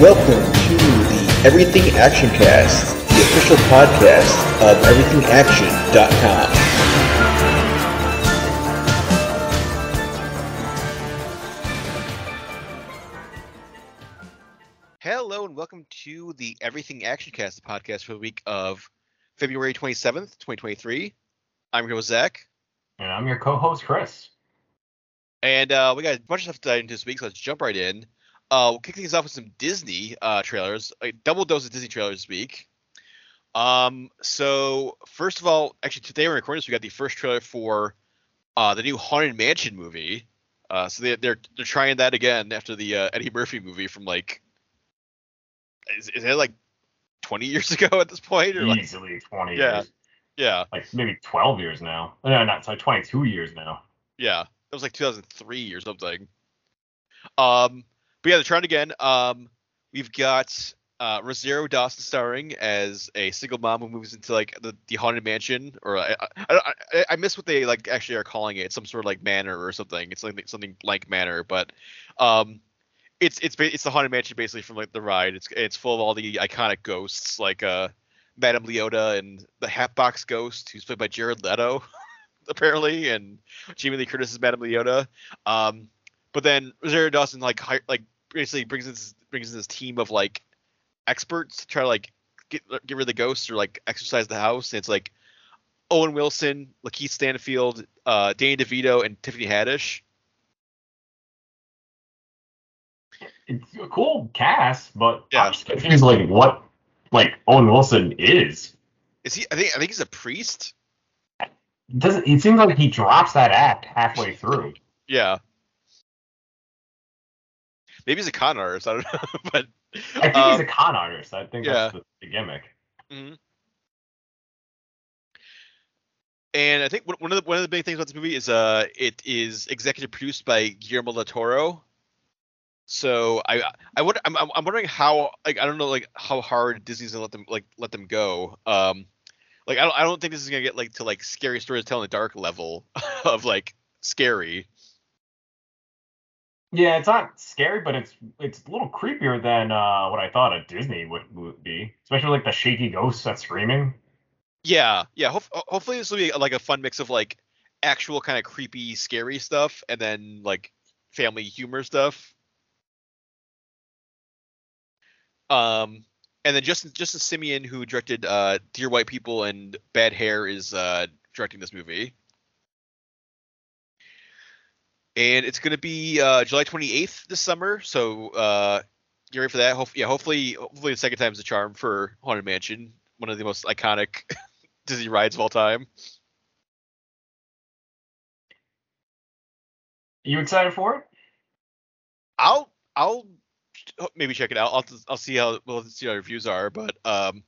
Welcome to the Everything Action Cast, the official podcast of EverythingAction.com. Hello and welcome to the Everything Action Cast the podcast for the week of February 27th, 2023. I'm your host, Zach, And I'm your co-host Chris. and uh, we got a bunch of stuff to dive into this week, so let's jump right in. Uh, we'll kick things off with some Disney uh, trailers, a double dose of Disney trailers this week. Um, so first of all, actually today we're recording this, we got the first trailer for uh, the new Haunted Mansion movie. Uh, so they, they're they're trying that again after the uh, Eddie Murphy movie from like is, is it like 20 years ago at this point or like Easily 20 Yeah. years. yeah Like maybe 12 years now. No, not sorry, 22 years now. Yeah, that was like 2003 or something. Um, but yeah, they're trying again. Um, we've got uh, Rosario Dawson starring as a single mom who moves into like the, the haunted mansion, or I, I, I, I miss what they like actually are calling it, some sort of like manor or something. It's like something blank manor, but um, it's it's it's the haunted mansion basically from like the ride. It's it's full of all the iconic ghosts like uh, Madame Leota and the Hatbox Ghost, who's played by Jared Leto, apparently, and Jamie Lee Curtis is Madame Leota. Um, but then Rosario Dawson like hi- like basically brings in this, brings in this team of like experts to try to like get get rid of the ghosts or like exercise the house. And it's like Owen Wilson, Lakeith Stanfield, uh, Danny DeVito, and Tiffany Haddish. It's a cool cast, but Yeah. I'm just confused like what like Owen Wilson is. Is he? I think I think he's a priest. Doesn't it seems like he drops that act halfway through. Yeah. Maybe he's a con artist. I don't know, but I think um, he's a con artist. I think that's yeah. the, the gimmick. Mhm. And I think one of the one of the big things about this movie is uh it is executive produced by Guillermo del Toro. So I I would I'm I'm I'm wondering how like I don't know like how hard Disney's gonna let them like let them go. Um, like I don't I don't think this is gonna get like to like scary stories to tell in the dark level of like scary. Yeah, it's not scary, but it's it's a little creepier than uh, what I thought a Disney would, would be. Especially like the shaky ghosts that's screaming. Yeah, yeah. Ho- hopefully this will be like a fun mix of like actual kind of creepy, scary stuff, and then like family humor stuff. Um, and then Justin Justin Simien, who directed uh, Dear White People and Bad Hair, is uh, directing this movie. And it's gonna be uh, July 28th this summer, so uh, get ready for that. Hope- yeah, hopefully, hopefully the second time's a charm for Haunted Mansion, one of the most iconic Disney rides of all time. you excited for it? I'll I'll maybe check it out. I'll I'll see how we'll see how the reviews are, but um,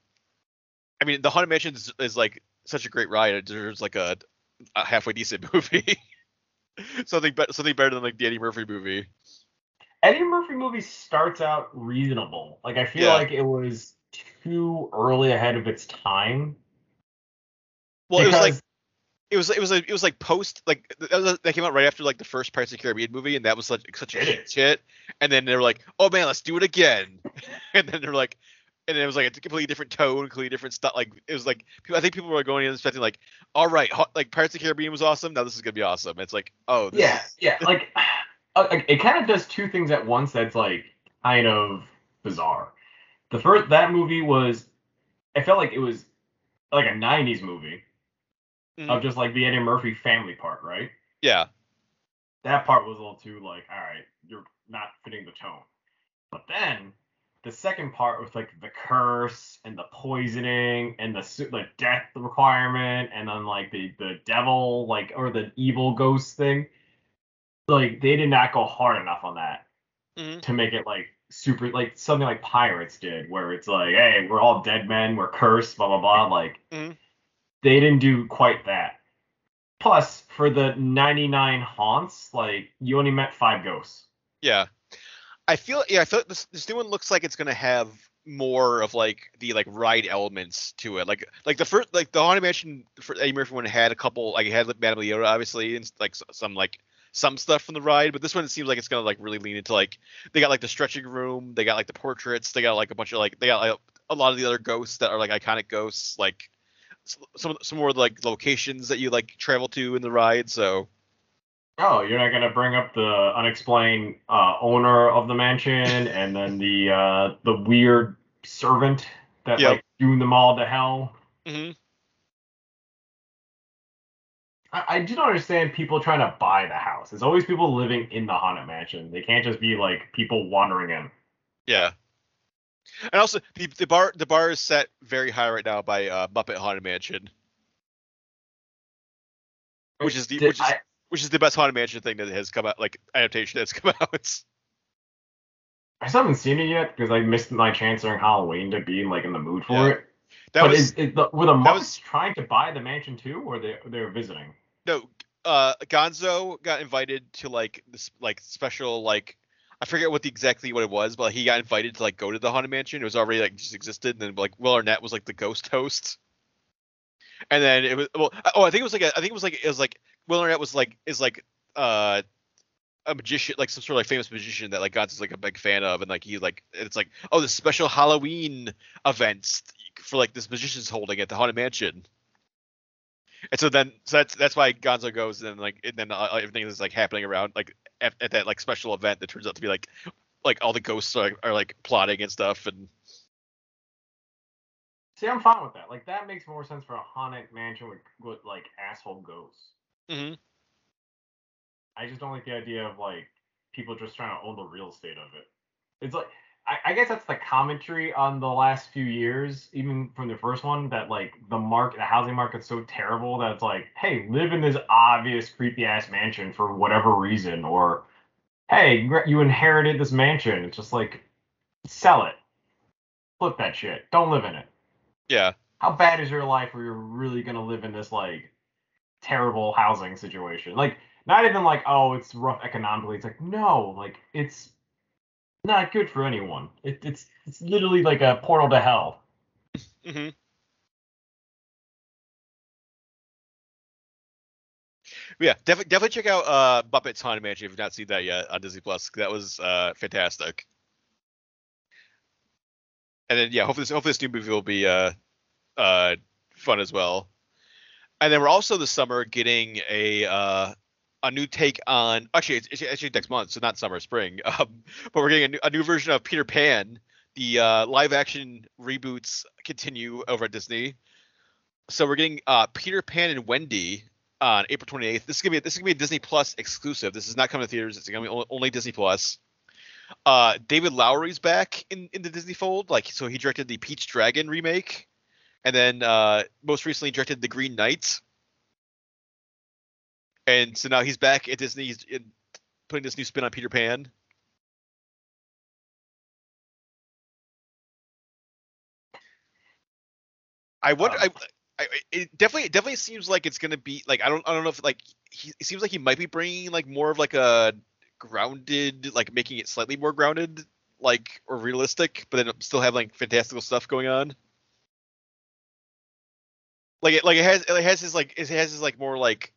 I mean the Haunted Mansion is, is like such a great ride. It deserves like a, a halfway decent movie. something better something better than like the Eddie Murphy movie. Eddie Murphy movie starts out reasonable. Like I feel Yeah. like it was too early ahead of its time. Well, it was like it was it was like it was like post like that, was, that came out right after like the first Pirates of the Caribbean movie, and that was such such a hit shit. And then they were like, oh man, let's do it again. and then they're like, and it was like a completely different tone, completely different stuff. Like it was like people, I think people were going in expecting like, all right, like Pirates of the Caribbean was awesome. Now this is gonna be awesome. It's like, oh this yeah, is- yeah, like uh, it kind of does two things at once. That's like kind of bizarre. The first that movie was, I felt like it was like a '90s movie Mhm. of just like the Eddie Murphy family part, right? yeah, that part was a little too like, all right, you're not fitting the tone. But then the second part with like the curse and the poisoning and the the death requirement and then like the the devil like or the evil ghost thing, like they did not go hard enough on that Mhm. to make it like super like something like pirates did where it's like hey we're all dead men we're cursed blah blah blah like Mhm. they didn't do quite that plus for the 99 haunts like you only met five ghosts yeah. I feel yeah, I feel this this new one looks like it's gonna have more of like the like ride elements to it. Like like the first like the Haunted Mansion for Eddie Murphy one had a couple like it had like Madame Leota obviously and like some like some stuff from the ride, but this one it seems like it's gonna like really lean into like they got like the stretching room, they got like the portraits, they got like a bunch of like they got like a lot of the other ghosts that are like iconic ghosts, like some some more like locations that you like travel to in the ride. So Oh, you're not gonna bring up the unexplained uh, owner of the mansion, and then the uh, the weird servant that Yep. like doomed them all to hell. mhm. I, I don't understand people trying to buy the house. It's always people living in the haunted mansion. They can't just be like people wandering in. yeah. And also the the bar the bar is set very high right now by uh, Muppet Haunted Mansion, which is the which is I- which is the best Haunted Mansion thing that has come out like adaptation that's come out. I still haven't seen it yet because I missed my chance during Halloween to be like in the mood for Yeah. it. That but was is, is the, were the Muppets was- trying to buy the mansion too, or they they were visiting? no uh gonzo got invited to like this like special like i forget what the exactly what it was but he got invited to like go to the haunted mansion it was already like just existed and then like will arnett was like the ghost host and then it was well oh i think it was like a, i think it was like it was like will arnett was like is like uh a magician like some sort of like famous magician that like gonzo's like a big fan of and like he like it's like oh this special halloween events for like this magician's holding at the haunted mansion and so then, so that's that's why Gonzo goes, and then like, and then uh, everything is like happening around like at, at that like special event that turns out to be like, like all the ghosts are, are like plotting and stuff, and See, I'm fine with that. Like that makes more sense for a haunted mansion with, with like asshole ghosts. Mhm. I just don't like the idea of like people just trying to own the real estate of it. It's like I, I guess that's the commentary on the last few years, even from the first one, that like the market, the housing market's so terrible that it's like, hey, live in this obvious creepy ass mansion for whatever reason, or hey, you inherited this mansion. It's just like sell it, flip that shit, don't live in it. yeah, How bad is your life where you're really gonna live in this like terrible housing situation? Like not even like oh it's rough economically. It's like no, like it's not good for anyone. It, it's it's literally like a portal to hell. hmm Yeah, definitely definitely check out uh Muppets Haunted Mansion if you've not seen that yet on Disney Plus. That was uh fantastic. And then yeah, hopefully this hopefully this new movie will be uh uh fun as well. And then we're also this summer getting a uh a new take on actually it's, it's actually next month, so not summer, spring. Um, but we're getting a new, a new version of Peter Pan. The uh, live action reboots continue over at Disney. So we're getting uh, Peter Pan and Wendy on April 28th. This is gonna be this is gonna be a Disney Plus exclusive. This is not coming to theaters. It's gonna be only, Disney Plus. Uh, David Lowery's back in, in the Disney fold. Like so, he directed the Pete's Dragon remake, and then uh, most recently directed the Green Knight. And so now he's back at Disney. He's in, putting this new spin on Peter Pan. I wonder. Um, I, I, it definitely it definitely seems like it's gonna be like I don't I don't know if like he it seems like he might be bringing like more of like a grounded like making it slightly more grounded like or realistic, but then still have like fantastical stuff going on. Like it like it has it has his like it has his like more like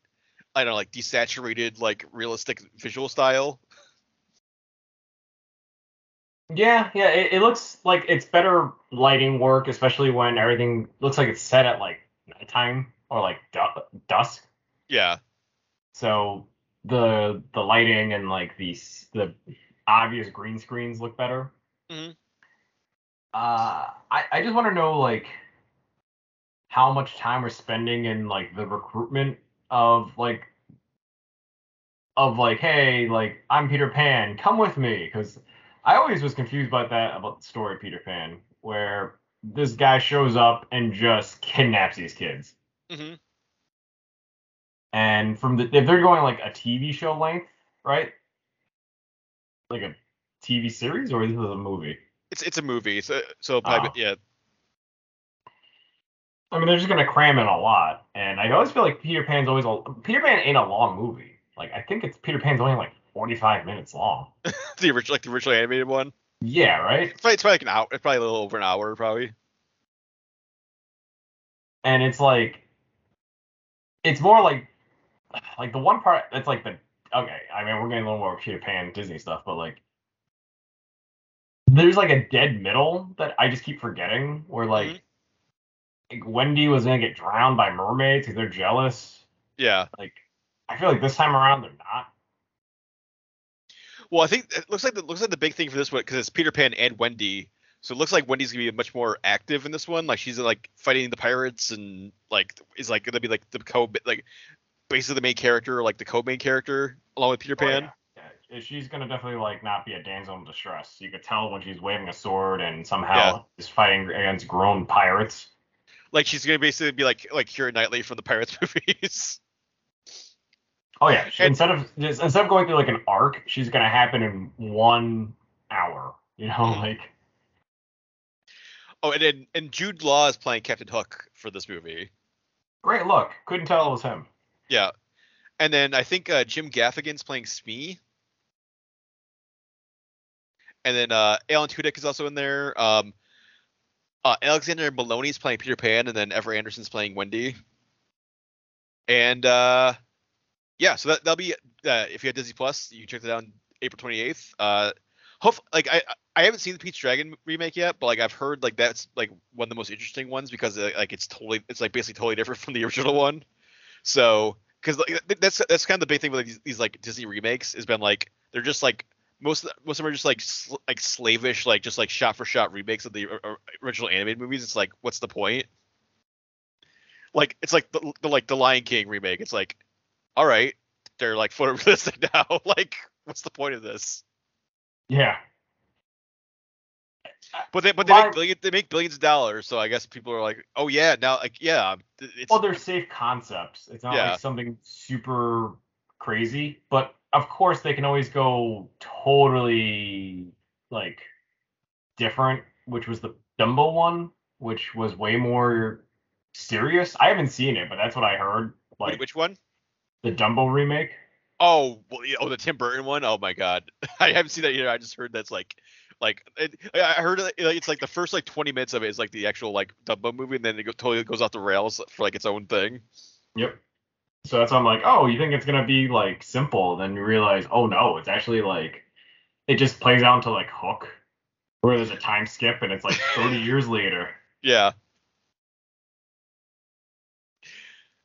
I don't know like desaturated like realistic visual style. Yeah, yeah. It, it looks like it's better lighting work, especially when everything looks like it's set at like nighttime or like du- dusk. Yeah. So the the lighting and like the the obvious green screens look better. Mhm. Uh, I I just want to know like how much time we're spending in like the recruitment of like of like hey like I'm Peter Pan come with me because I always was confused about that about the story of Peter Pan where this guy shows up and just kidnaps these kids hmm and from the if they're going like a TV show length, right? Like a TV series or is this a movie? It's it's a movie, so so probably Oh. yeah I mean, they're just gonna cram in a lot, and I always feel like Peter Pan's always a Peter Pan ain't a long movie. Like I think it's Peter Pan's only like 45 minutes long. the original like the original animated one. Yeah, right. It's probably, it's probably like an hour. It's probably a little over an hour probably. And it's like, it's more like, like the one part that's like the okay, I mean we're getting a little more Peter Pan Disney stuff, but like there's like a dead middle that I just keep forgetting where like, Mhm. Like Wendy was gonna get drowned by mermaids because they're jealous. Yeah. Like I feel like this time around they're not. Well, I think it looks like the looks like the big thing for this one because it's Peter Pan and Wendy. So it looks like Wendy's gonna be much more active in this one. Like she's like fighting the pirates and like is like gonna be like the co like basically the main character, like the co-main character along with Peter Oh, Pan. yeah. Yeah, she's gonna definitely like not be a damsel in distress. You could tell when she's waving a sword and somehow Yeah. is fighting against grown pirates. Like she's gonna basically be like like Keira Knightley from the Pirates movies. Oh yeah, she, And- instead of instead of going through like an arc, she's gonna happen in one hour. You know, Mhm. like oh, and then and Jude Law is playing Captain Hook for this movie. great look. Couldn't tell it was him. Yeah. And then I think uh, Jim Gaffigan's playing Smee. And then uh, Alan Tudyk is also in there. Um, uh, Alexander Molony's playing Peter Pan, and then Ever Anderson's playing Wendy. And uh, yeah, so that that'll be uh, if you have Disney Plus, you check that out on April twenty eighth. Uh, hope like I I haven't seen the Pete's Dragon remake yet, but like I've heard like that's like one of the most interesting ones because uh, like it's totally it's like basically totally different from the original one. So because like that's that's kind of the big thing with these, these like Disney remakes has been like they're just like most of the, most of them are just like sl- like slavish like just like shot for shot remakes of the or- or- original animated movies. It's like what's the point? Like it's like the, the like the Lion King remake. It's like all right, they're like photorealistic now. like what's the point of this? Yeah. But they but they make billion, they make billions of dollars. So I guess people are like, oh yeah, now like yeah, um, it's Well, they're safe concepts. It's not Yeah. like something super crazy, but of course they can always go totally like different, which was the Dumbo one, which was way more serious. I haven't seen it, but that's what I heard. Wait, Like which one? the Dumbo remake. Oh, well, oh, the Tim Burton one. Oh my God, I haven't seen that either. I just heard that's like, like it, I heard it, it's like the first like 20 minutes of it is like the actual like Dumbo movie, and then it go, totally goes off the rails for like its own thing. Yep. So that's why I'm like, oh, you think it's gonna be like simple? Then you realize, oh no, it's actually like it just plays out into like Hook, where there's a time skip and it's like 30 years later. Yeah.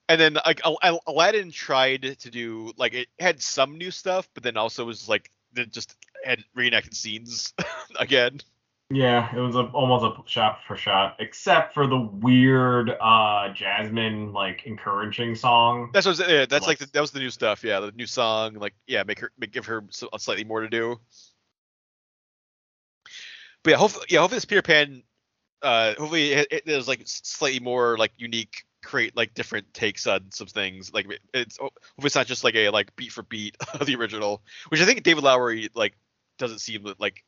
And then like Al- Al- Aladdin tried to do like it had some new stuff, but then also was like it just had reenacted scenes again. Yeah, it was a, almost a shot for shot, except for the weird uh Jasmine like encouraging song. That's what was, yeah, that's like the, that was the new stuff. Yeah, the new song. Like yeah, make her make, give her slightly more to do. But yeah, hopefully yeah, hopefully this Peter Pan. Uh, hopefully it, it, there's like slightly more like unique, create like different takes on some things. Like it's hopefully it's not just like a like beat for beat of the original, which I think David Lowery like doesn't seem like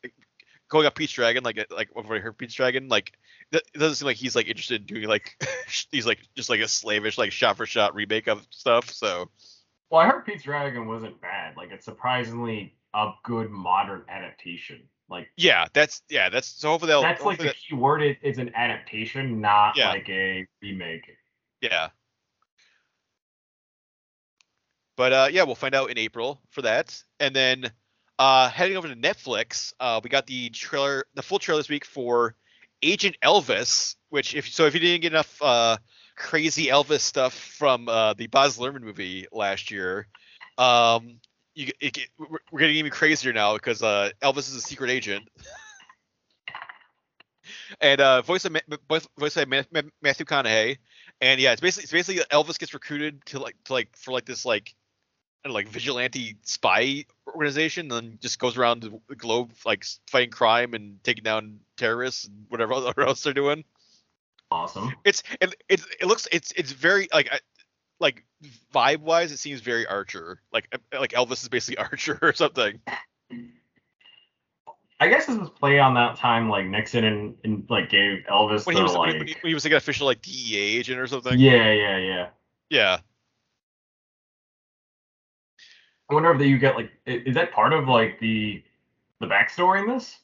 going up Pete's Dragon like like I heard Pete's Dragon like it doesn't seem like he's like interested in doing like he's like just like a slavish like shot for shot remake of stuff. So Well, I heard Pete's Dragon wasn't bad. Like it's surprisingly a good modern adaptation. Like yeah, that's yeah, that's so hopefully they'll that's like hopefully the key word. It, it's an adaptation, not Yeah. like a remake. yeah. But uh, yeah, we'll find out in April for that, and then uh, heading over to Netflix, uh, we got the trailer, the full trailer this week for Agent Elvis. Which, if so, if you didn't get enough uh, crazy Elvis stuff from uh, the Baz Luhrmann movie last year, um, you, it, we're getting even crazier now because uh, Elvis is a secret agent. and uh, voice of voice Ma- Matthew McConaughey, and yeah, it's basically it's basically Elvis gets recruited to like to like for like this like know, like vigilante spy organization, and then just goes around the globe like fighting crime and taking down terrorists and whatever else they're doing. Awesome. It's it it, it looks it's it's very like I, like vibe wise, it seems very Archer, like like Elvis is basically Archer or something. I guess this was play on that time like Nixon and, and like gave Elvis When the he was like when he, when he was like an official like DEA agent or something. yeah yeah yeah. Yeah. I wonder if that you get like is that part of like the the backstory in this?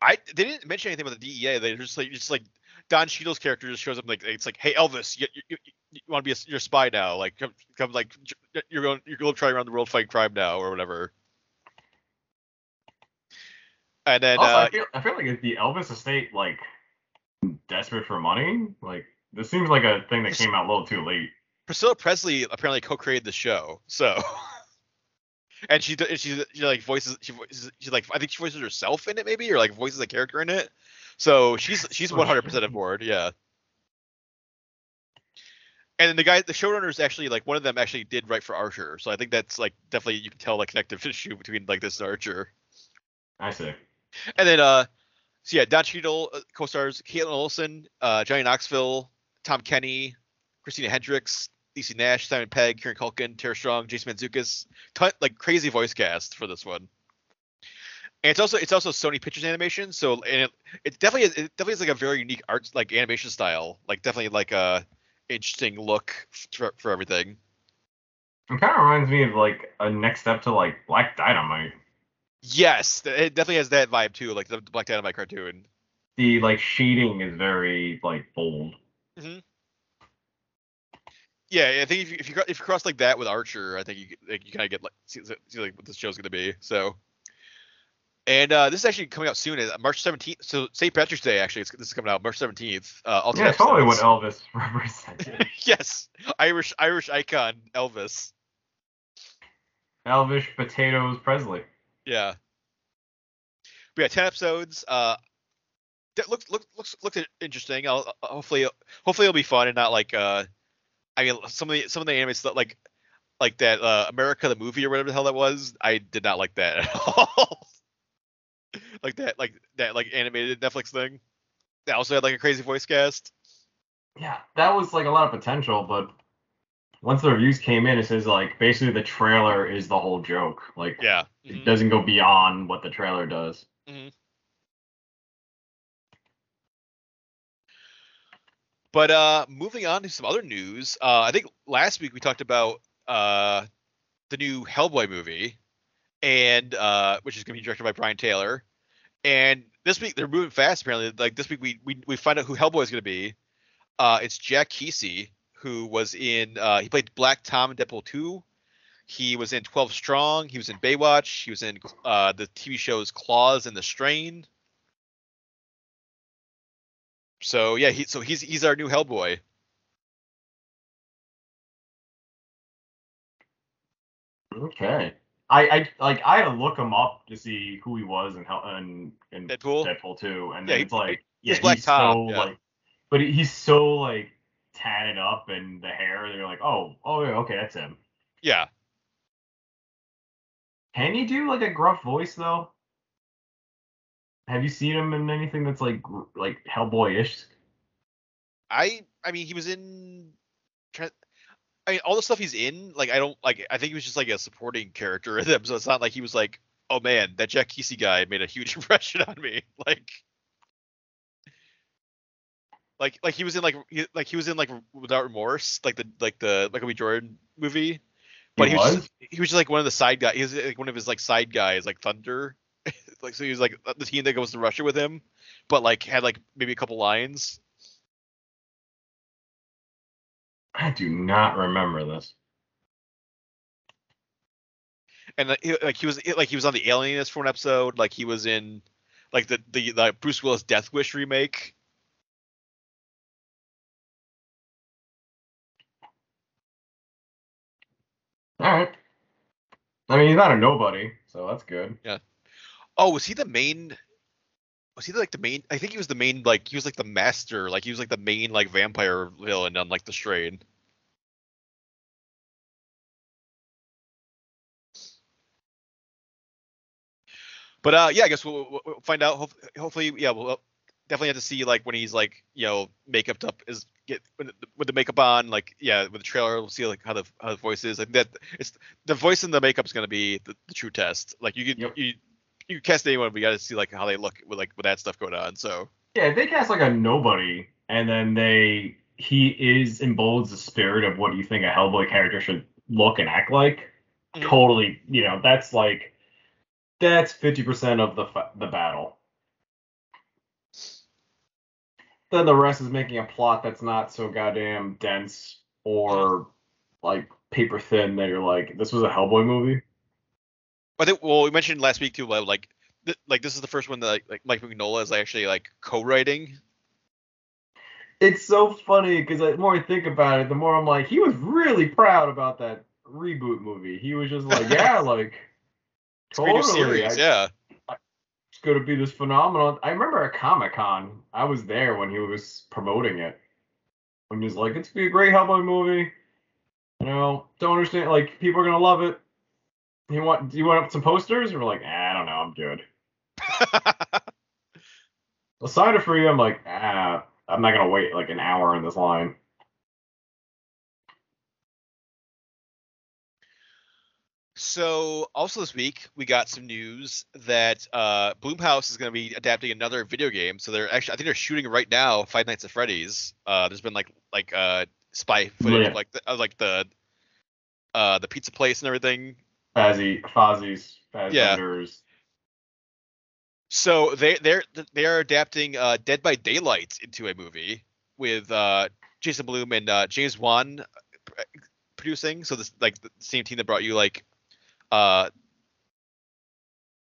I they didn't mention anything about the DEA. They just like just like Don Cheadle's character just shows up like it's like, hey Elvis, you, you, you, you want to be a, you're a spy now? Like come, come like you're going you're going to try around the world fighting crime now or whatever. And then also, uh, I, feel, I feel like is the Elvis estate like desperate for money? Like this seems like a thing that came out a little too late. Priscilla Presley apparently co-created the show, so. And she, she, she like voices, she voices, she like, I think she voices herself in it, maybe, or like voices a character in it. So she's she's Oh, 100 percent shit. on board, yeah. And then the guy, the showrunners actually like one of them actually did write for Archer, so I think that's like definitely you can tell like connective tissue between like this and Archer. I see. And then uh, so yeah, Don Cheadle uh, co-stars Kaitlin Olson, uh, Johnny Knoxville, Tom Kenny, Christina Hendricks, Niecy Nash, Simon Pegg, Kieran Culkin, Tara Strong, Jason Mantzoukas, ton, like crazy voice cast for this one. And it's also it's also Sony Pictures Animation, so and it, it definitely is, it definitely is like a very unique art like animation style, like definitely like a interesting look for, for everything. It kind of reminds me of like a next step to like Black Dynamite. Yes, it definitely has that vibe too, like the Black Dynamite cartoon. The like shading is very like bold. Yeah, I think if you if you, if you cross like that with Archer, I think you like, you kind of get like see, see like what this show's gonna be. So, and uh, this is actually coming out soon, uh, March seventeenth. So St. Patrick's Day actually, it's, this is coming out March seventeenth. Uh, all 10 Yeah, totally what episodes. Elvis represented. yes, Irish Irish icon Elvis. Elvis Potatoes Presley. Yeah. We got ten episodes. Uh, that looks looks looks looks interesting. I'll hopefully hopefully it'll be fun and not like uh, I mean some of the some of the animated stuff like like that uh America the movie or whatever the hell that was. I did not like that at all. like that like that like animated Netflix thing. That also had like a crazy voice cast. Yeah, that was like a lot of potential, but once the reviews came in, it says like basically the trailer is the whole joke. Like Yeah. it Mhm. doesn't go beyond what the trailer does. But uh, moving on to some other news. Uh, I think last week we talked about uh, the new Hellboy movie, and uh, which is going to be directed by Brian Taylor. And this week they're moving fast. Apparently, like this week we we, we find out who Hellboy is going to be. Uh, it's Jack Kesy, who was in uh, he played Black Tom in Deadpool 2. He was in 12 Strong. He was in Baywatch. He was in the TV shows Claws and The Strain. So yeah, he so he's he's our new Hellboy. Okay. I, I like I had to look him up to see who he was and how and in Deadpool. Deadpool too, and Yeah, it's like he's yeah, Black he's Tom, so yeah. like, but he's so like tatted up and the hair. They're like, oh, oh yeah, okay, that's him. Yeah. Can he do like a gruff voice though? Have you seen him in anything that's like like Hellboy-ish? I I mean he was in I mean all the stuff he's in like I don't like I think he was just like a supporting character in them. So it's not like he was like oh man that Jack Kesy guy made a huge impression on me. Like like like he was in like he, like he was in like Without Remorse like the like the Michael B. Jordan movie. But he, was, just, he was just like one of the side guys he was like one of his like side guys like Thunder like so he was like the team that goes to Russia with him but like had like maybe a couple lines I do not remember this. and like he, like he was like he was on the Alienist for an episode. Like he was in like the the, the Bruce Willis Death Wish remake. All right. I mean, he's not a nobody, so that's good. Oh, was he the main? Was he like the main? I think he was the main. Like he was like the master. Like he was like the main like vampire villain on like the Strain. But uh, yeah, I guess we'll, we'll- find out. Hope, hopefully, yeah, we'll definitely have to see like when he's like you know makeuped up is get with the- makeup on. Like yeah, with the trailer, we'll see like how the how the voice is. Like that, it's the voice and the makeup is gonna be the, the true test. Like you can Yep. you you can cast anyone, but you got to see like how they look with like with that stuff going on. So Yeah, if they cast like a nobody, and then they he is embodies the spirit of what you think a Hellboy character should look and act like. Mhm. Totally, you know, that's like that's fifty percent of the the battle. then the rest is making a plot that's not so goddamn dense or like paper thin that you're like, this was a Hellboy movie. I think well we mentioned last week too about like th- like this is the first one that like, like Mike Mignola is actually like co-writing. It's so funny because the more I think about it, the more I'm like, he was really proud about that reboot movie. He was just like, yeah, like totally. series, I- yeah. it's going to be this phenomenal. I remember at Comic Con, I was there when he was promoting it. When he was like, it's going to be a great Hellboy movie. You know, don't understand. Like, people are going to love it. You want, do you want some posters? And we're like, ah, I don't know, I'm good. Sign it for you. I'm like, ah, I'm not going to wait like an hour in this line. So also this week we got some news that uh, Blumhouse is going to be adapting another video game. So they're actually I think they're shooting right now Five Nights at Freddy's. Uh, there's been like like uh, spy footage Yeah. of like the, of like the uh, the pizza place and everything. Fazzy, Fozzie's, Faz Yeah. So they they're they are adapting uh, Dead by Daylight into a movie with uh, Jason Blum and uh, James Wan producing. So this like the same team that brought you like uh,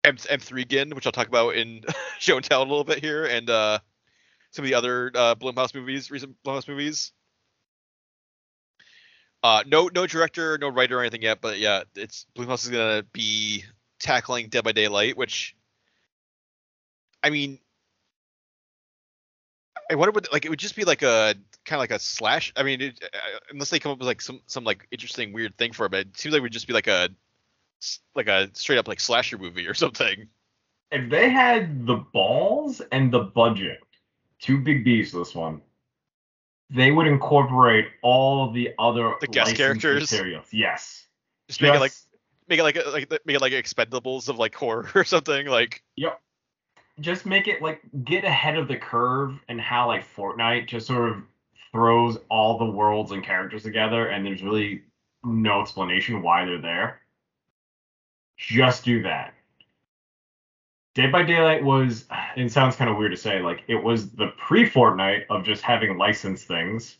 M M3GAN, which I'll talk about in show and tell a little bit here, and uh, some of the other uh, Blumhouse movies, recent Blumhouse movies. Uh, no no director, no writer or anything yet, but yeah, it's Blumhouse is gonna be tackling Dead by Daylight, which I mean, I wonder what like it would just be like a kind of like a slash. I mean, it, uh, unless they come up with like some some like interesting weird thing for it, but it seems like it would just be like a like a straight up like slasher movie or something. If they had the balls and the budget, two big B's this one, they would incorporate all the other The guest characters? Materials. Yes. Just make it like make it like like make it like Expendables of like horror or something. Like Yep. Just make it like get ahead of the curve and how like Fortnite just sort of throws all the worlds and characters together and there's really no explanation why they're there. Just do that. Dead by Daylight was it sounds kind of weird to say, like it was the pre Fortnite of just having licensed things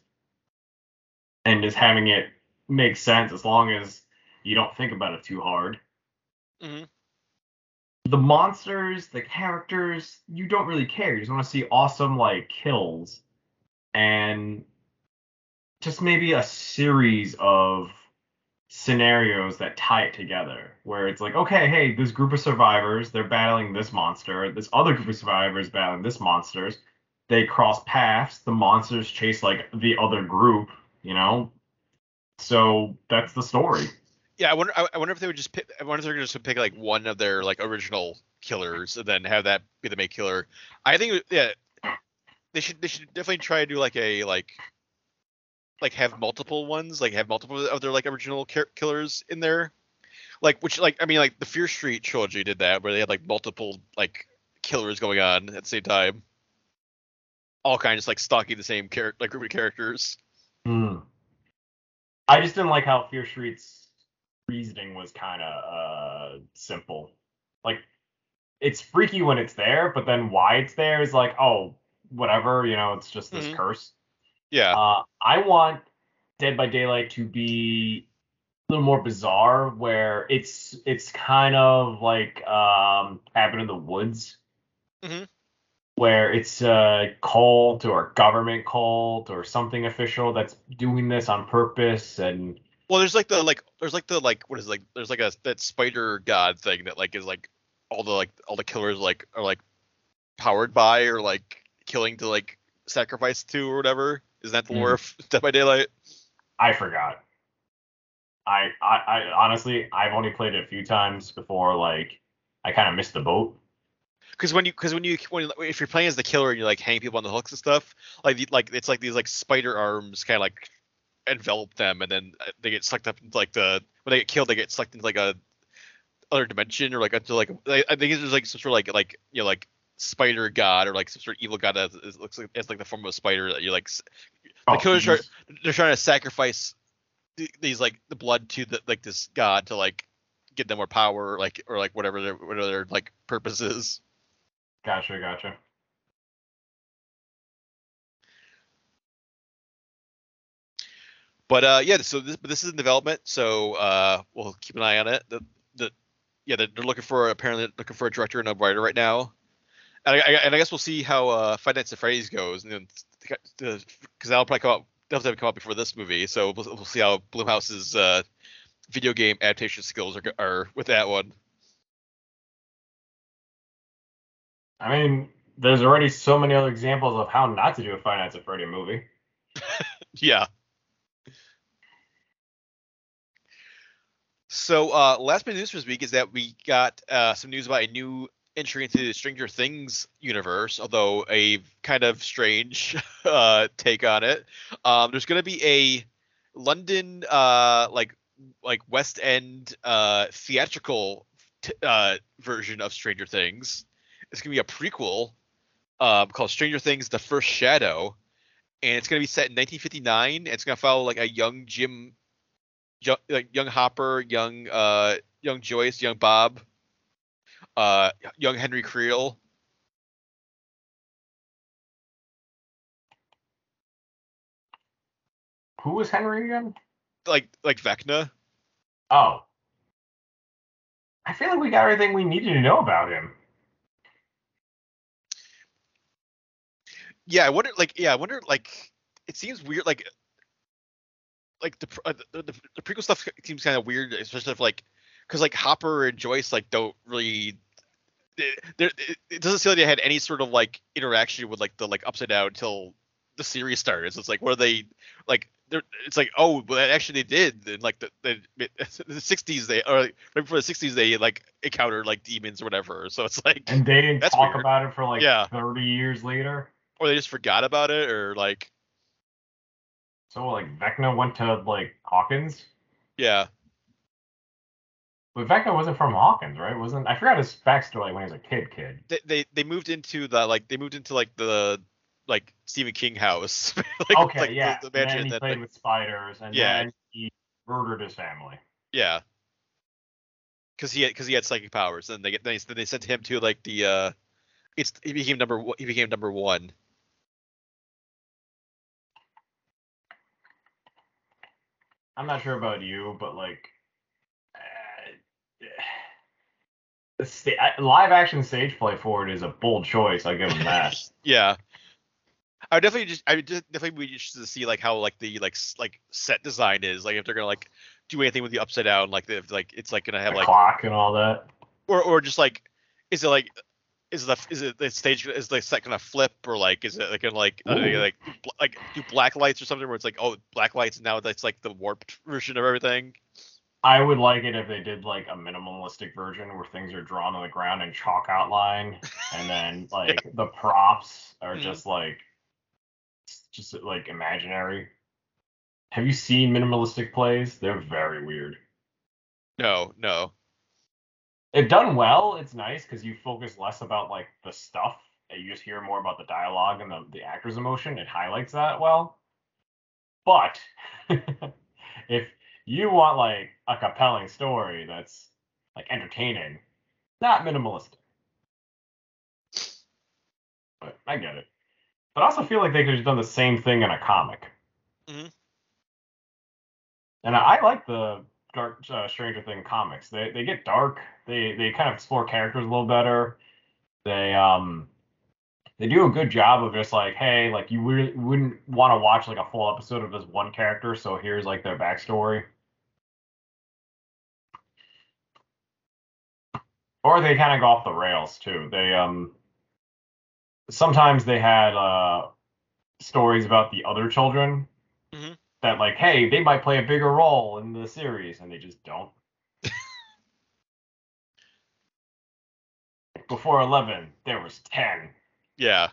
and just having it make sense as long as you don't think about it too hard Mhm. the monsters, the characters, you don't really care. You just want to see awesome like kills and just maybe a series of scenarios that tie it together where it's like, okay, hey, this group of survivors, they're battling this monster, this other group of survivors battling this monsters. They cross paths, the monsters chase like the other group, you know? So that's the story. yeah, I wonder I, wonder if they would just pick. I wonder if they're just pick like one of their like original killers and then have that be the main killer. I think yeah, they should they should definitely try to do like a like like have multiple ones, like have multiple of their like original ki- killers in there. Like which like I mean like the Fear Street trilogy did that where they had like multiple like killers going on at the same time. All kinds of like stalking the same character like group of characters. Hmm. I just didn't like how Fear Street's reasoning was kind of uh, simple. Like, it's freaky when it's there, but then why it's there is like, oh, whatever, you know, it's just this Mhm. curse. Yeah. Uh, I want Dead by Daylight to be a little more bizarre, where it's it's kind of like um, Cabin in the Woods, Mhm. where it's a cult or a government cult or something official that's doing this on purpose, and Well, there's like the like there's like the like what is it, like there's like a that spider god thing that like is like all the like all the killers like are like powered by or like killing to like sacrifice to or whatever. Is that the lore of Dead by Daylight? I forgot. I, I I honestly I've only played it a few times before, like I kind of missed the boat. Because when you because when you when if you're playing as the killer and you like hang people on the hooks and stuff, like like it's like these like spider arms kind of like envelop them and then uh, they get sucked up into like the when they get killed they get sucked into like a other dimension or like into like I think there's like some sort of like like you know like spider god or like some sort of evil god that is, looks like it's like the form of a spider that you're like oh, killers are they're trying to sacrifice these like the blood to the, like this god to like get them more power or like or like whatever their whatever their like purpose is. Gotcha, gotcha. But uh, yeah, so this this is in development, so uh, we'll keep an eye on it. The, the yeah, they're, they're looking for apparently looking for a director and a writer right now and I, I and I guess we'll see how uh, Five Nights at Freddy's goes, because that'll probably come out that'll have come out before this movie, so we'll, we'll see how Blumhouse's uh, video game adaptation skills are are with that one. I mean, there's already so many other examples of how not to do a Five Nights at Freddy movie. Yeah. So uh, last bit of news for this week is that we got uh, some news about a new entry into the Stranger Things universe, although a kind of strange uh, take on it. Um, there's going to be a London uh, like like West End uh, theatrical t- uh, version of Stranger Things. It's going to be a prequel um, called Stranger Things: The First Shadow, and it's going to be set in 1959. It's going to follow like a young Jim, young, like young Hopper, young uh, young Joyce, young Bob, uh, young Henry Creel. Who was Henry again? Like like Vecna. Oh. I feel like we got everything we needed to know about him. Yeah, I wonder. Like, yeah, I wonder. Like, it seems weird. Like, like the uh, the, the, the prequel stuff seems kind of weird, especially if like, because like Hopper and Joyce like don't really. There, it, it doesn't seem like they had any sort of like interaction with like the like upside down until the series started. So it's like, what are they like? They're, it's like, oh, well, actually they did. In like the the, the 60s, they or right before the 60s, they like encountered like demons or whatever. So it's like, And they didn't talk weird. about it for like Yeah. 30 years later. or they just forgot about it, or like, So like Vecna went to like Hawkins. yeah, But Vecna wasn't from Hawkins, right? Wasn't I forgot his backstory like, when he was a kid kid. they they, they moved into the like they moved into like the like Stephen King house. like, okay, like, the- yeah. The, and then he that, played like, with spiders and Yeah. then he murdered his family. yeah. Because he because he had psychic powers, and they get they then they sent him to like the uh, it's he became number one- he became number one. I'm not sure about you, but like the sta- I- live action stage play for it is a bold choice. I give him that. Yeah. I would definitely just I would just definitely be interested to see like how like the like like set design is like if they're gonna like do anything with the upside down like if like it's like gonna have the like clock and all that. or or just like is it like is the is it the stage is the set gonna flip or like is it like gonna like uh, like like do black lights or something where it's like oh black lights now that's like the warped version of everything I would like it if they did like a minimalistic version where things are drawn on the ground in chalk outline, and then like the props are Mhm. just like just like imaginary. Have you seen minimalistic plays? They're very weird. no no If done well, it's nice because you focus less about like the stuff and you just hear more about the dialogue and the, the actor's emotion. It highlights that well. But if you want like a compelling story that's like entertaining, not minimalistic. But I get it. But I also feel like they could have done the same thing in a comic. Mhm. And I, I like the dark uh, Stranger Thing comics. They they get dark. They they kind of explore characters a little better. They um they do a good job of just like, hey, like you really wouldn't want to watch like a full episode of this one character, so here's like their backstory. Or they kind of go off the rails too. They um sometimes they had uh stories about the other children Mhm. that like, hey, they might play a bigger role in the series, and they just don't. Before eleven, there was ten. yeah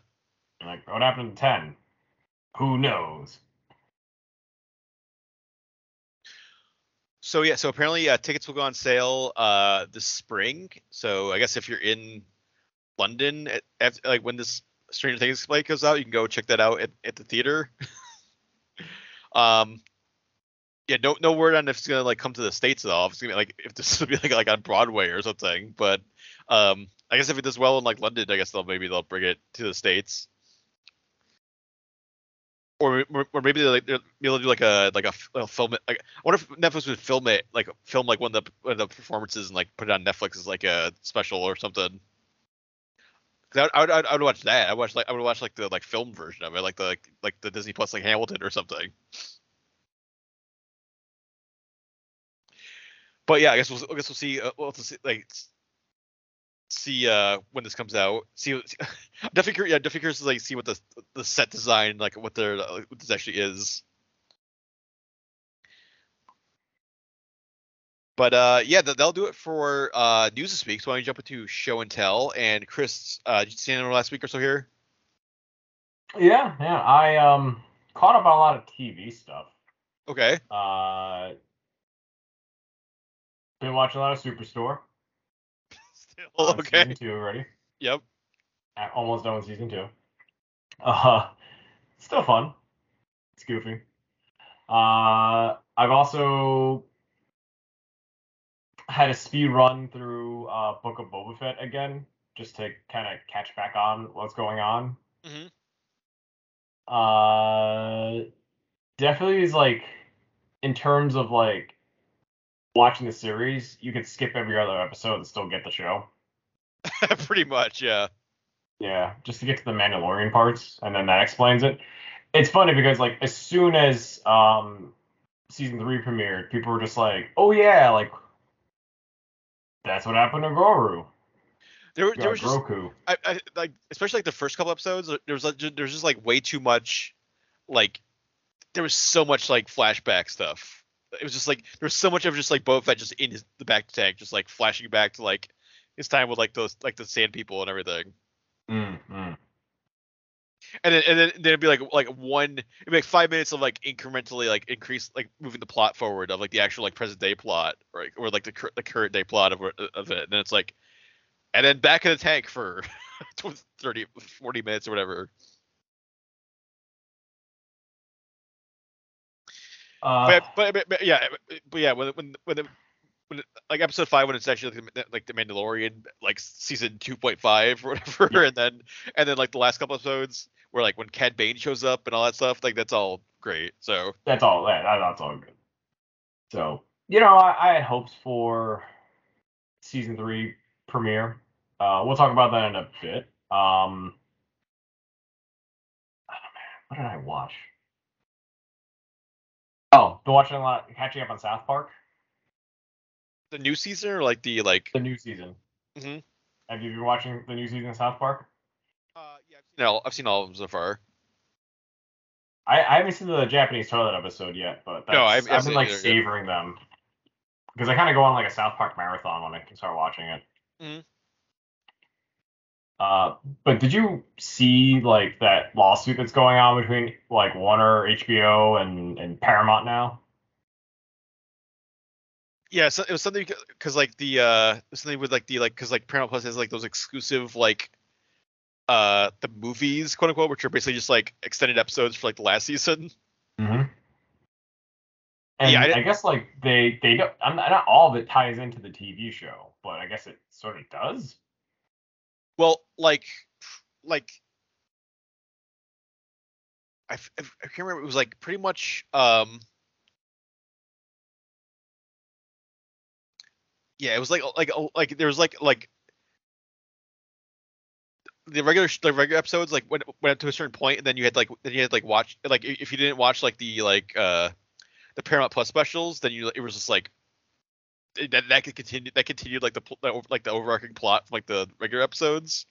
like, what happened to ten? Who knows? So yeah so apparently uh, tickets will go on sale uh this spring so I guess if you're in London at, at, like when this Stranger Things play comes out you can go check that out at, at the theater um yeah, no no word on if it's gonna like come to the states at all. If it's gonna be like if this will be like like on Broadway or something. But um, I guess if it does well in like London, I guess they'll maybe they'll bring it to the states. Or or maybe they like maybe they'll do like a like a, film. Like, I wonder if Netflix would film it like film like one of the one of the performances and like put it on Netflix as like a special or something. I I would I would watch that. I watch like I would watch like the like film version of it, like the like, like the Disney Plus like Hamilton or something. But yeah, I guess we'll I guess we'll see. Uh, we'll see like see uh when this comes out. See, I'm definitely curious. Yeah, definitely curious to like see what the the set design like what their uh, what this actually is. But uh yeah, that, that'll do it for uh news this week. So why don't you jump into show and tell? And Chris, uh, did you see anything last week or so here? Yeah, yeah. I um caught up on a lot of TV stuff. Okay. Uh, been watching a lot of Superstore. Okay. Season two already. Yep. Uh, Almost done with season two. Uh, still fun. It's goofy. Uh, I've also had a speed run through uh, Book of Boba Fett again, just to kind of catch back on what's going on. Mhm. Uh, definitely is like, in terms of like watching the series, you could skip every other episode and still get the show. Pretty much, yeah. Yeah, just to get to the Mandalorian parts, and then that explains it. It's funny because like as soon as um season three premiered, people were just like, "Oh yeah, like that's what happened to Grogu, There, there was just Grogu." I, I like especially like the first couple episodes there was like there was just like way too much like there was so much like flashback stuff it was just like there was so much of just like Boba Fett just in his the bacta tank just like flashing back to like his time with like those like the sand people and everything. Mm, mm. and then and then then it'd be like like one it'd be like five minutes of like incrementally like increase like moving the plot forward of like the actual like present day plot or like, or like the cur- the current day plot of of it. And then it's like and then back in the tank for 30 40 minutes or whatever Uh, but, but, but, yeah, but yeah, when when when, the, when like episode five when it's actually like the, like the Mandalorian like season two point five or whatever, Yeah. and then and then like the last couple episodes where like when Cad Bane shows up and all that stuff, like that's all great. So that's all. That, that- that's all good. So you know, I, I had hopes for season three premiere. Uh, we'll talk about that in a bit. Um, oh man, what did I watch? Oh, been watching a lot, catching up on South Park, the new season or like the like the new season. Mm-hmm. Have you been watching the new season of South Park? uh, yeah, I've seen all I've seen all of them so far. I, I haven't seen the Japanese toilet episode yet, but that's, No, I haven't I've been like either. savoring them because I kind of go on like a South Park marathon when I can start watching it. Mhm. Uh, but did you see like that lawsuit that's going on between like Warner, HBO, and and Paramount now? Yeah, so it was something because like the uh something with like the like because like Paramount Plus has like those exclusive like uh the movies quote unquote which are basically just like extended episodes for like the last season. Mm-hmm. And Yeah, I I, guess like they they don't. I'm not, not all of it ties into the TV show, but I guess it sort of does. Well, like, like, I, I can't remember. It was like pretty much, um, yeah, it was like like oh, like there was like like the regular the regular episodes like went went up to a certain point, and then you had like then you had like watch like if you didn't watch like the like uh the Paramount Plus specials, then you it was just like that that could continue that continued like the pl- the over- like the overarching plot from like the regular episodes.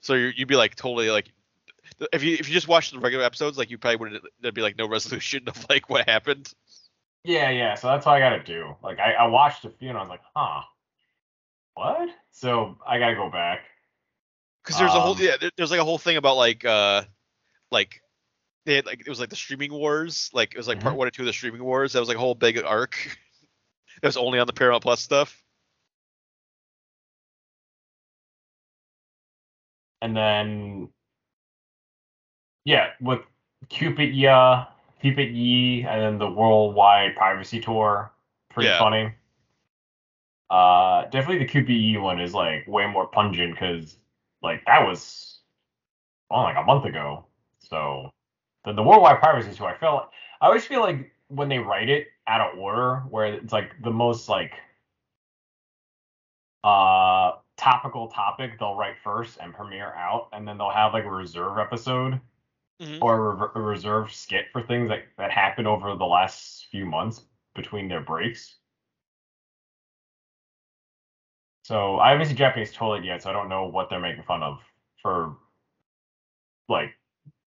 So you you'd be like totally like if you if you just watched the regular episodes, like you probably would there'd be like no resolution of like what happened. Yeah, yeah. So that's what I got to do. Like I, I watched a few and I was like, huh, what? So I got to go back. Because there's a whole Um, yeah there's like a whole thing about like uh like they had like it was like the streaming wars like it was like part Mhm. one or two of the streaming wars that was like a whole big arc that was only on the Paramount Plus stuff. And then, yeah, with Cupid Ya, Cupid Ye, and then the worldwide Privacy tour, pretty Yeah. funny. Uh, definitely the Cupid Ye one is like way more pungent because like that was well like a month ago. So the, the worldwide privacy tour, I feel like, I always feel like when they write it out of order, where it's like the most like uh topical topic they'll write first and premiere out, and then they'll have like a reserve episode Mhm. or a, reserve skit for things that that happened over the last few months between their breaks. So I haven't seen Japanese Toilet yet, so I don't know what they're making fun of for like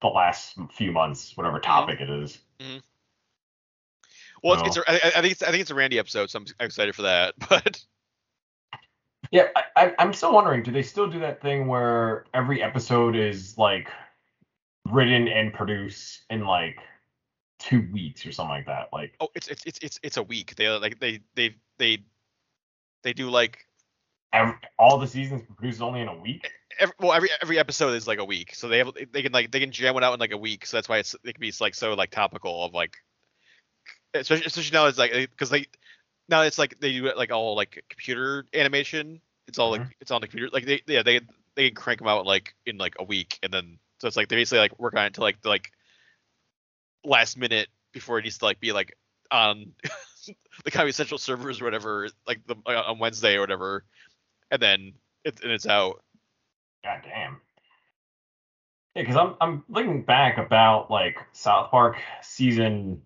the last few months, whatever topic it is. Well, No. it's, it's a, I, I think it's I think it's a Randy episode, so I'm excited for that. But Yeah, I, I, I'm still wondering, do they still do that thing where every episode is like written and produced in like two weeks or something like that? Like, oh, it's it's it's it's it's a week. They like they they they they do like every, all the seasons produced only in a week? every, well every every episode is like a week, so they have they can like they can jam it out in like a week. So that's why it's it can be like so like topical of like especially especially now it's like because they now it's like they do it like all like computer animation. It's all like it's on the computer. Like they yeah they they can crank them out like in like a week, and then so it's like they basically like work on it to like the like last minute before it needs to like be like on the Comedy Central servers or whatever, like the uh, on Wednesday or whatever, and then it, and it's out. God damn. Yeah, because I'm I'm looking back about like South Park season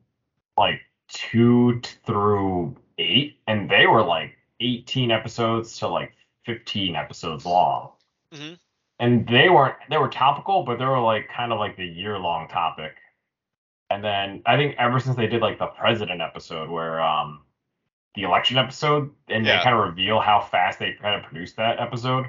like two through eight, and they were like 18 episodes to like 15 episodes long. Mhm. And they weren't they were topical, but they were like kind of like the year long topic. And then I think ever since they did like the president episode where um the election episode and Yeah. they kind of reveal how fast they kind of produced that episode.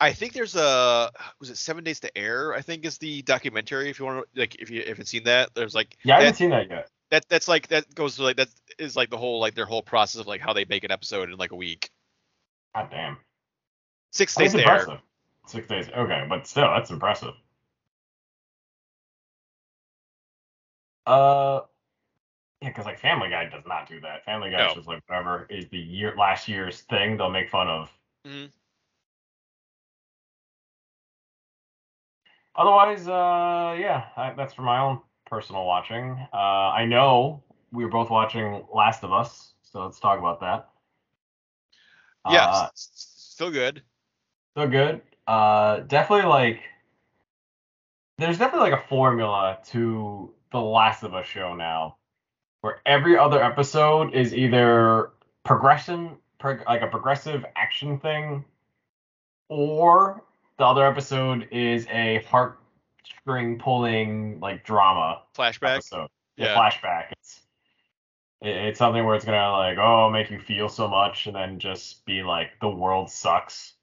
I think there's a was it Seven Days to Air? I think is the documentary. If you want to like if you haven't seen that, there's like Yeah, I that, haven't seen that yet. that that's like that goes to like that is like the whole like their whole process of like how they make an episode in like a week. God damn. Six days to air. impressive. Six days. Okay, but still, that's impressive. Uh, yeah, because like Family Guy does not do that. Family Guy is just like whatever is the year last year's thing. They'll make fun of. Mhm. Otherwise, uh, yeah, I, that's for my own personal watching. Uh, I know we were both watching Last of Us, so let's talk about that. Yeah, Uh, still good. So good. Uh, definitely like there's definitely like a formula to the Last of Us show now, where every other episode is either progression, prog- like a progressive action thing, or the other episode is a heartstring pulling like drama Flashback. episode. Yeah. Flashback. It's it's something where it's gonna like oh make you feel so much and then just be like the world sucks.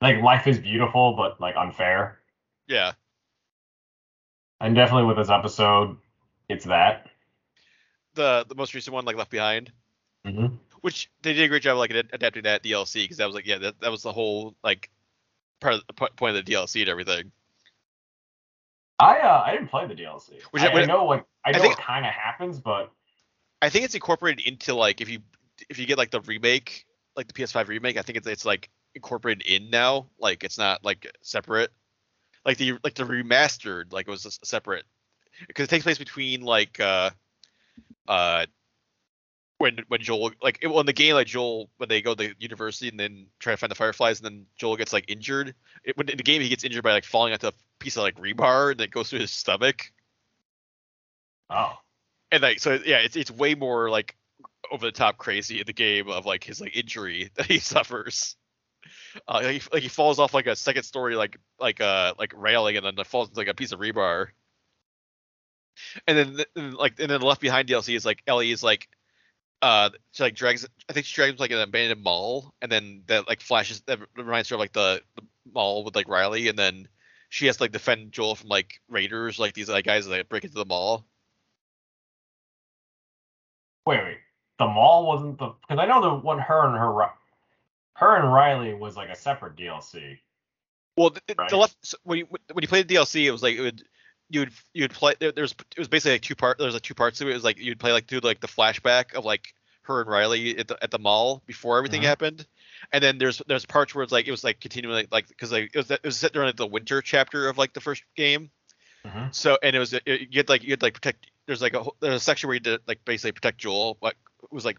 Like life is beautiful but like unfair. Yeah. And definitely with this episode, it's that. The the most recent one like Left Behind, Mm-hmm. Which they did a great job like ad- adapting that DLC because that was like yeah that, that was the whole like part of the po- point of the DLC and everything. I uh I didn't play the DLC. Which I, I- I know like I know think- what kind of happens, but I think it's incorporated into like if you if you get like the remake, like the PS5 remake, I think it's it's like incorporated in now. Like it's not like separate. Like the like the remastered, like it was a separate because it takes place between like uh uh when when Joel like well in the game like Joel when they go to the university and then try to find the fireflies and then Joel gets like injured. It, when in the game he gets injured by like falling onto a piece of like rebar and it goes through his stomach. oh and like so yeah it's it's way more like over the top crazy in the game of like his like injury that he suffers uh like he, like he falls off like a second story like like uh like railing and then it falls into like a piece of rebar and then and, like and then the left behind dlc is like ellie is like uh she like drags i think she drags him to, like an abandoned mall and then that like flashes that reminds her of like the, the mall with like riley and then she has to like defend joel from like raiders like these like guys that break into the mall wait wait the mall wasn't the because I know the one her and her her and Riley was like a separate DLC. Well, the, the- Right. the left so when you when you played the DLC, it was like it would you would you would play there, there's it was basically like two part there's like two parts to it. It was like you'd play like through like the flashback of like her and Riley at the at the mall before everything Mhm. happened, and then there's there's parts where it's like it was like continuing like because like it was it was set during like the winter chapter of like the first game. Mhm. So and it was it, you had like you had like protect. There's like a whole- there's a section where you did like basically protect Joel, but it was like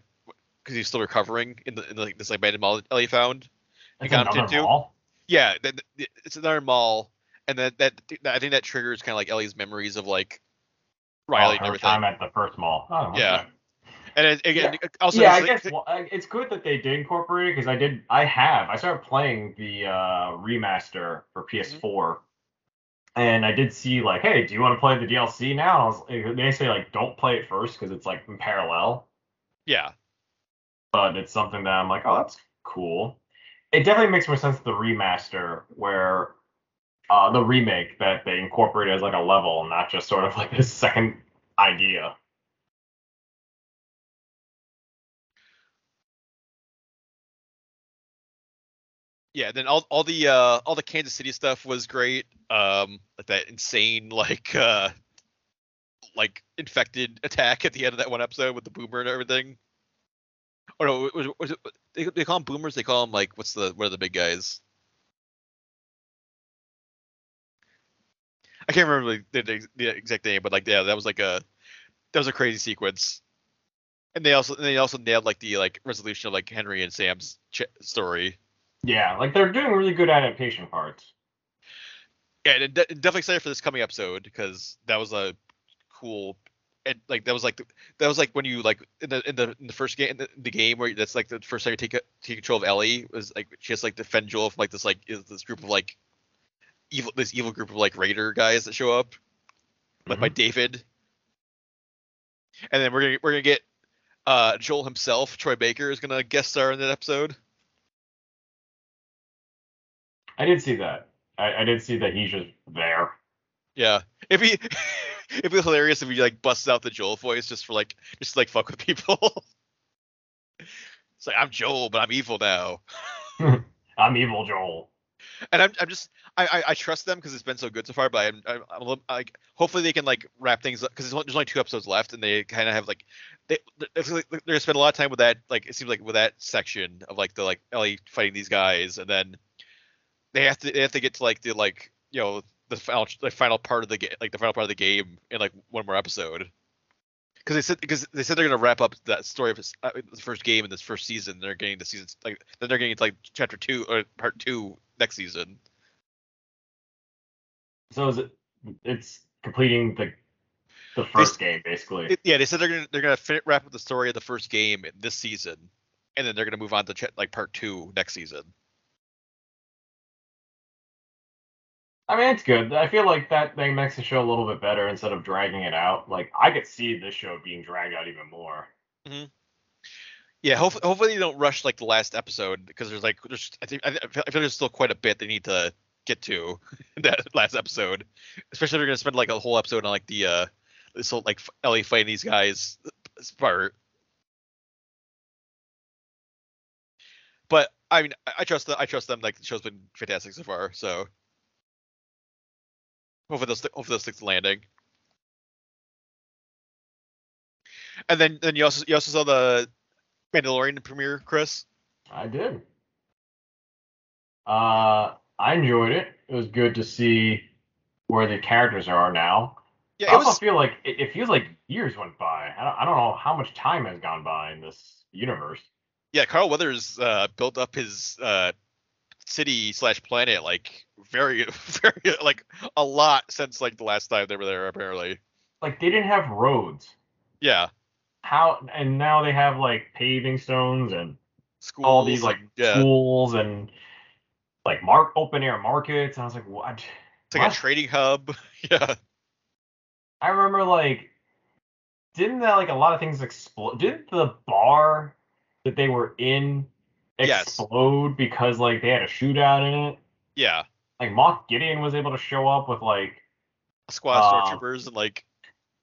because he's still recovering in the in the, like this like abandoned mall that Ellie found. It's got him another mall. Yeah, it's another mall, and that, that I think that triggers kind of like Ellie's memories of like Riley Oh, and her everything. time at the first mall. Oh, okay. Yeah. And it, again, also yeah, I it's like- guess well, it's good that they did incorporate it because I did. I have. I started playing the uh, remaster for PS4, and I did see like, hey, do you want to play the DLC now? And I was, they say like, don't play it first because it's like in parallel, yeah, but it's something that I'm like, oh, that's cool. It definitely makes more sense the remaster where uh, the remake that they incorporated as like a level, not just sort of like this second idea. yeah. Then all all the uh all the Kansas City stuff was great. Um, that insane like uh like infected attack at the end of that one episode with the boomer and everything. Or no, was, was it, they, they call them boomers. They call them like what's the what are the big guys? I can't remember the, the, the exact name, but like yeah, that was like a that was a crazy sequence. And they also and they also nailed like the like resolution of like Henry and Sam's ch- story. Yeah, like they're doing really good adaptation parts. Yeah, and de- definitely excited for this coming episode because that was a cool and like that was like the, that was like when you like in the in the in the first game in the, the game where that's like the first time you take a- take control of Ellie was like she has to, like defend Joel from like this like is this group of like evil this evil group of like raider guys that show up led by David. And then we're gonna we're gonna get uh Joel himself, Troy Baker is gonna guest star in that episode. I did see that. I, I did see that he's just there. Yeah, it'd be it'd be hilarious if he like busts out the Joel voice just for like just like fuck with people. it's like I'm Joel, but I'm evil now, I'm evil Joel. And I'm I'm just I I, I trust them because it's been so good so far. But I'm I'm, I'm a little, like hopefully they can like wrap things up because there's only, two episodes left, and they kind of have like they they're gonna spend a lot of time with that like it seems like with that section of like the like Ellie fighting these guys, and then they have to they have to get to like the like you know the final the final part of the game like the final part of the game in like one more episode because they said because they said they're gonna wrap up that story of uh, the first game in this first season they're getting the season like then they're getting to like chapter two or part two next season So is it? It's completing the the first game basically. It- yeah they said they're gonna they're gonna fin- wrap up the story of the first game in this season and then they're gonna move on to ch- like part two next season I mean, it's good. I feel like that thing makes the show a little bit better instead of dragging it out. Like I could see this show being dragged out even more. Mm-hmm. Yeah, hopefully, hopefully they don't rush like the last episode because there's like there's I think I, I feel there's still quite a bit they need to get to that last episode, especially if they're gonna spend like a whole episode on like the uh this whole like Ellie fighting these guys part. But I mean, I, I trust them. I trust them. Like the show's been fantastic so far, so hopefully they'll stick. Hopefully they'll stick to landing. And then, then you also you also saw the Mandalorian premiere, Chris. I did. Uh, I enjoyed it. It was good to see where the characters are now. Yeah, I also was. feel like it, it feels like years went by. I don't, I don't know how much time has gone by in this universe. Yeah, Carl Weathers uh, built up his uh, city slash planet like very, very like a lot since like the last time they were there. Apparently, Like they didn't have roads. yeah, How and now they have like paving stones and schools. all these like yeah, schools and like mark open air markets. And I was like, what? it's like what? a trading hub. yeah, I remember like, didn't that like a lot of things explode? Didn't the bar that they were in Yes. explode because like they had a shootout in it? yeah. Like Moff Gideon was able to show up with like A squad of Uh, stormtroopers and like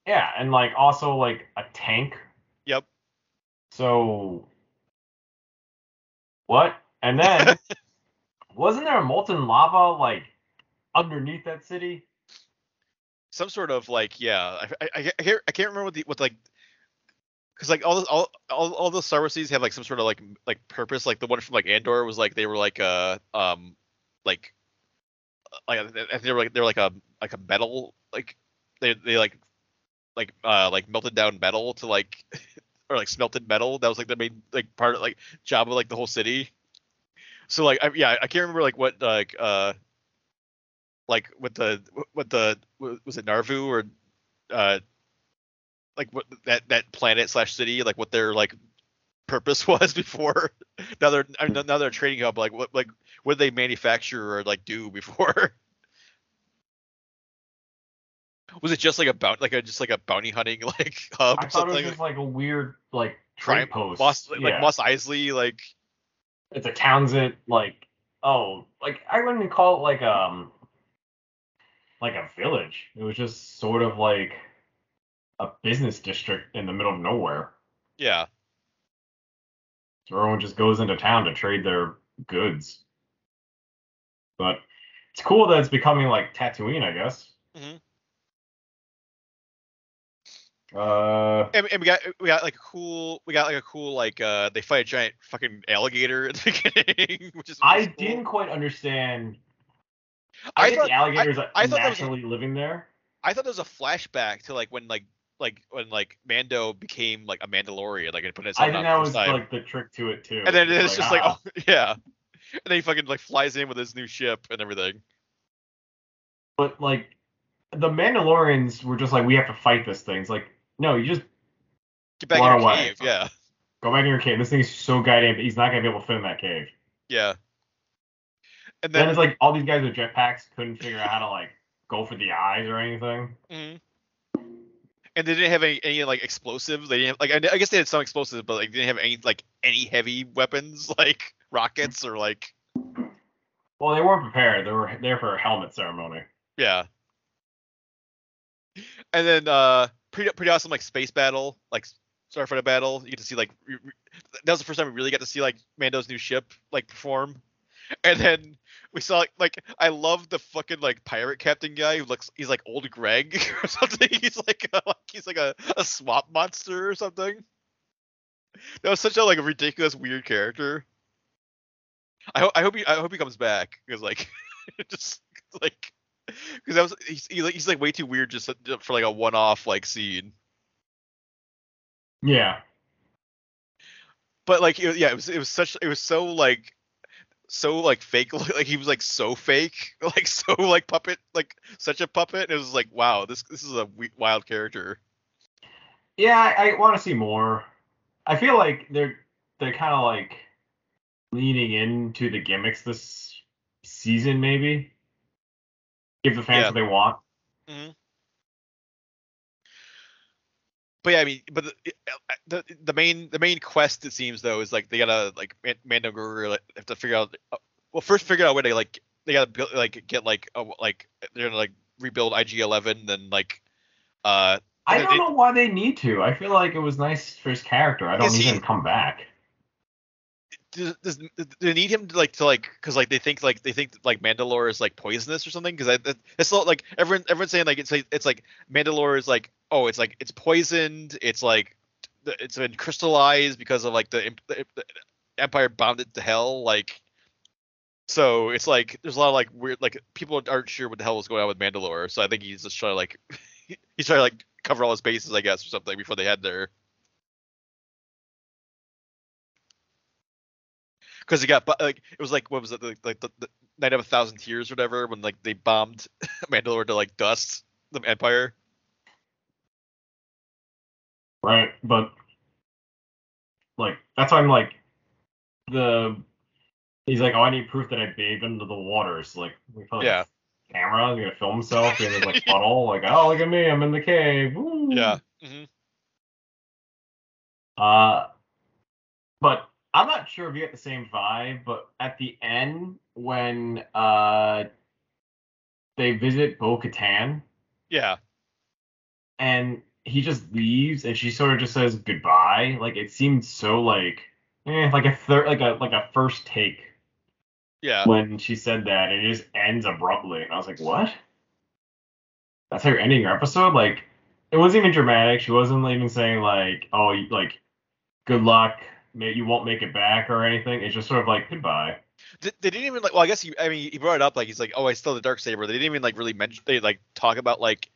yeah, and like also like a tank. So what? And then wasn't there a molten lava like underneath that city? some sort of like yeah. I I, I, can't I can't remember what the what like because like all, all all all the Star Wars series have like some sort of like like purpose. Like the one from like Andor was like they were like uh um like like they were like they were like a like a metal like they they like like uh like melted down metal to like or like smelted metal. That was like the main like part of like job of like the whole city. So like I, yeah I can't remember like what like uh like what the what the was it Nevarro or uh like what that that planet slash city like what their like purpose was before now they're I mean, now they're a trading hub like what like what did they manufacture or like do before was it just like a bounty like a just like a bounty hunting like hub I or thought it was just like a weird like Crime- post. Moss, like yeah. Mos Eisley like it's a Townsend like oh like I wouldn't even call it like um like a village. It was just sort of like a business district in the middle of nowhere. yeah So everyone just goes into town to trade their goods. But it's cool that it's becoming like Tatooine, I guess. Mhm. Uh, and, and we got we got like a cool we got like a cool like uh they fight a giant fucking alligator at the beginning which is I cool. didn't quite understand. I I, think thought- the alligators are I thought was naturally living there. I thought there was a flashback to like when like like when like Mando became like a Mandalorian, like and put his I think that the was first time. like the trick to it too. and then it's just like ah. oh yeah, and then he fucking like flies in with his new ship and everything. but like the Mandalorians were just like, we have to fight this thing. It's like, no, you just Get back in your away. cave, yeah, go back in your cave. This thing's so goddamn. He's not gonna be able to fit in that cave. yeah. And Then then, it's like all these guys with jetpacks couldn't figure out how to like go for the eyes or anything. Mhm. and they didn't have any, any like explosives. They didn't have, like I, I guess they had some explosives, but like they didn't have any like any heavy weapons like rockets or like Well, they weren't prepared. They were there for a helmet ceremony. Yeah. And then uh pretty pretty awesome like space battle, like starfighter battle. You get to see like re- re- that was the first time we really got to see like Mando's new ship like perform. And then we saw like, like I love the fucking like pirate captain guy who looks he's like old Greg or something. He's like a, like he's like a, a swamp monster or something. That was such a like ridiculous weird character. I hope I hope he I hope he comes back because like just like because that was he's, like, he's like way too weird just uh, for like a one-off like scene. Yeah. But like it, yeah, it was it was such it was so like so like fake like he was like so fake like so like puppet like such a puppet. It was like wow this this is a wild character. Yeah, I, I want to see more. I feel like they're they're kind of like leaning into the gimmicks this season, maybe. Give the fans Yeah. what they want. But yeah, I mean, but the, the the main the main quest it seems though is like they gotta like Man- Mando and Grogu like, have to figure out uh, well first figure out where they like they gotta build like get like a, like they're gonna like rebuild IG Eleven then like uh I don't know why they need to. I feel like it was nice for his character. I don't need he- him to come back. Does, does do they need him to like to like because like they think like they think like Mandalore is like poisonous or something? Because it's not like everyone everyone's saying like it's like it's like Mandalore is like oh it's like it's poisoned it's like it's been crystallized because of like the, the, the Empire bound it to hell like so it's like there's a lot of like weird like people aren't sure what the hell was going on with Mandalore so I think he's just trying to like he's trying to like cover all his bases I guess or something before they had their because he got like it was like what was it like, like the, the night of a thousand tears or whatever when like they bombed Mandalore to like dust the Empire. Right? But like that's why I'm like the he's like, Oh, I need proof that I bathed under the waters. Like we put like, Yeah. camera, he's gonna film himself in his like puddle, like, oh look at me, I'm in the cave. Woo. Yeah. hmm Uh, but I'm not sure if you get the same vibe. But at the end, when uh they visit Bo Katan Yeah. and he just leaves, and she sort of just says goodbye. Like it seemed so like, eh, like a third, like a like a first take Yeah. when she said that, and it just ends abruptly. And I was like, what? That's how you're ending your episode? Like, it wasn't even dramatic. She wasn't even saying like, "Oh, like, good luck, you won't make it back" or anything. It's just sort of like goodbye. They, they didn't even like. Well, I guess he. I mean, he brought it up like he's like, oh, I still have the dark saber. They didn't even like really mention. They like talk about like,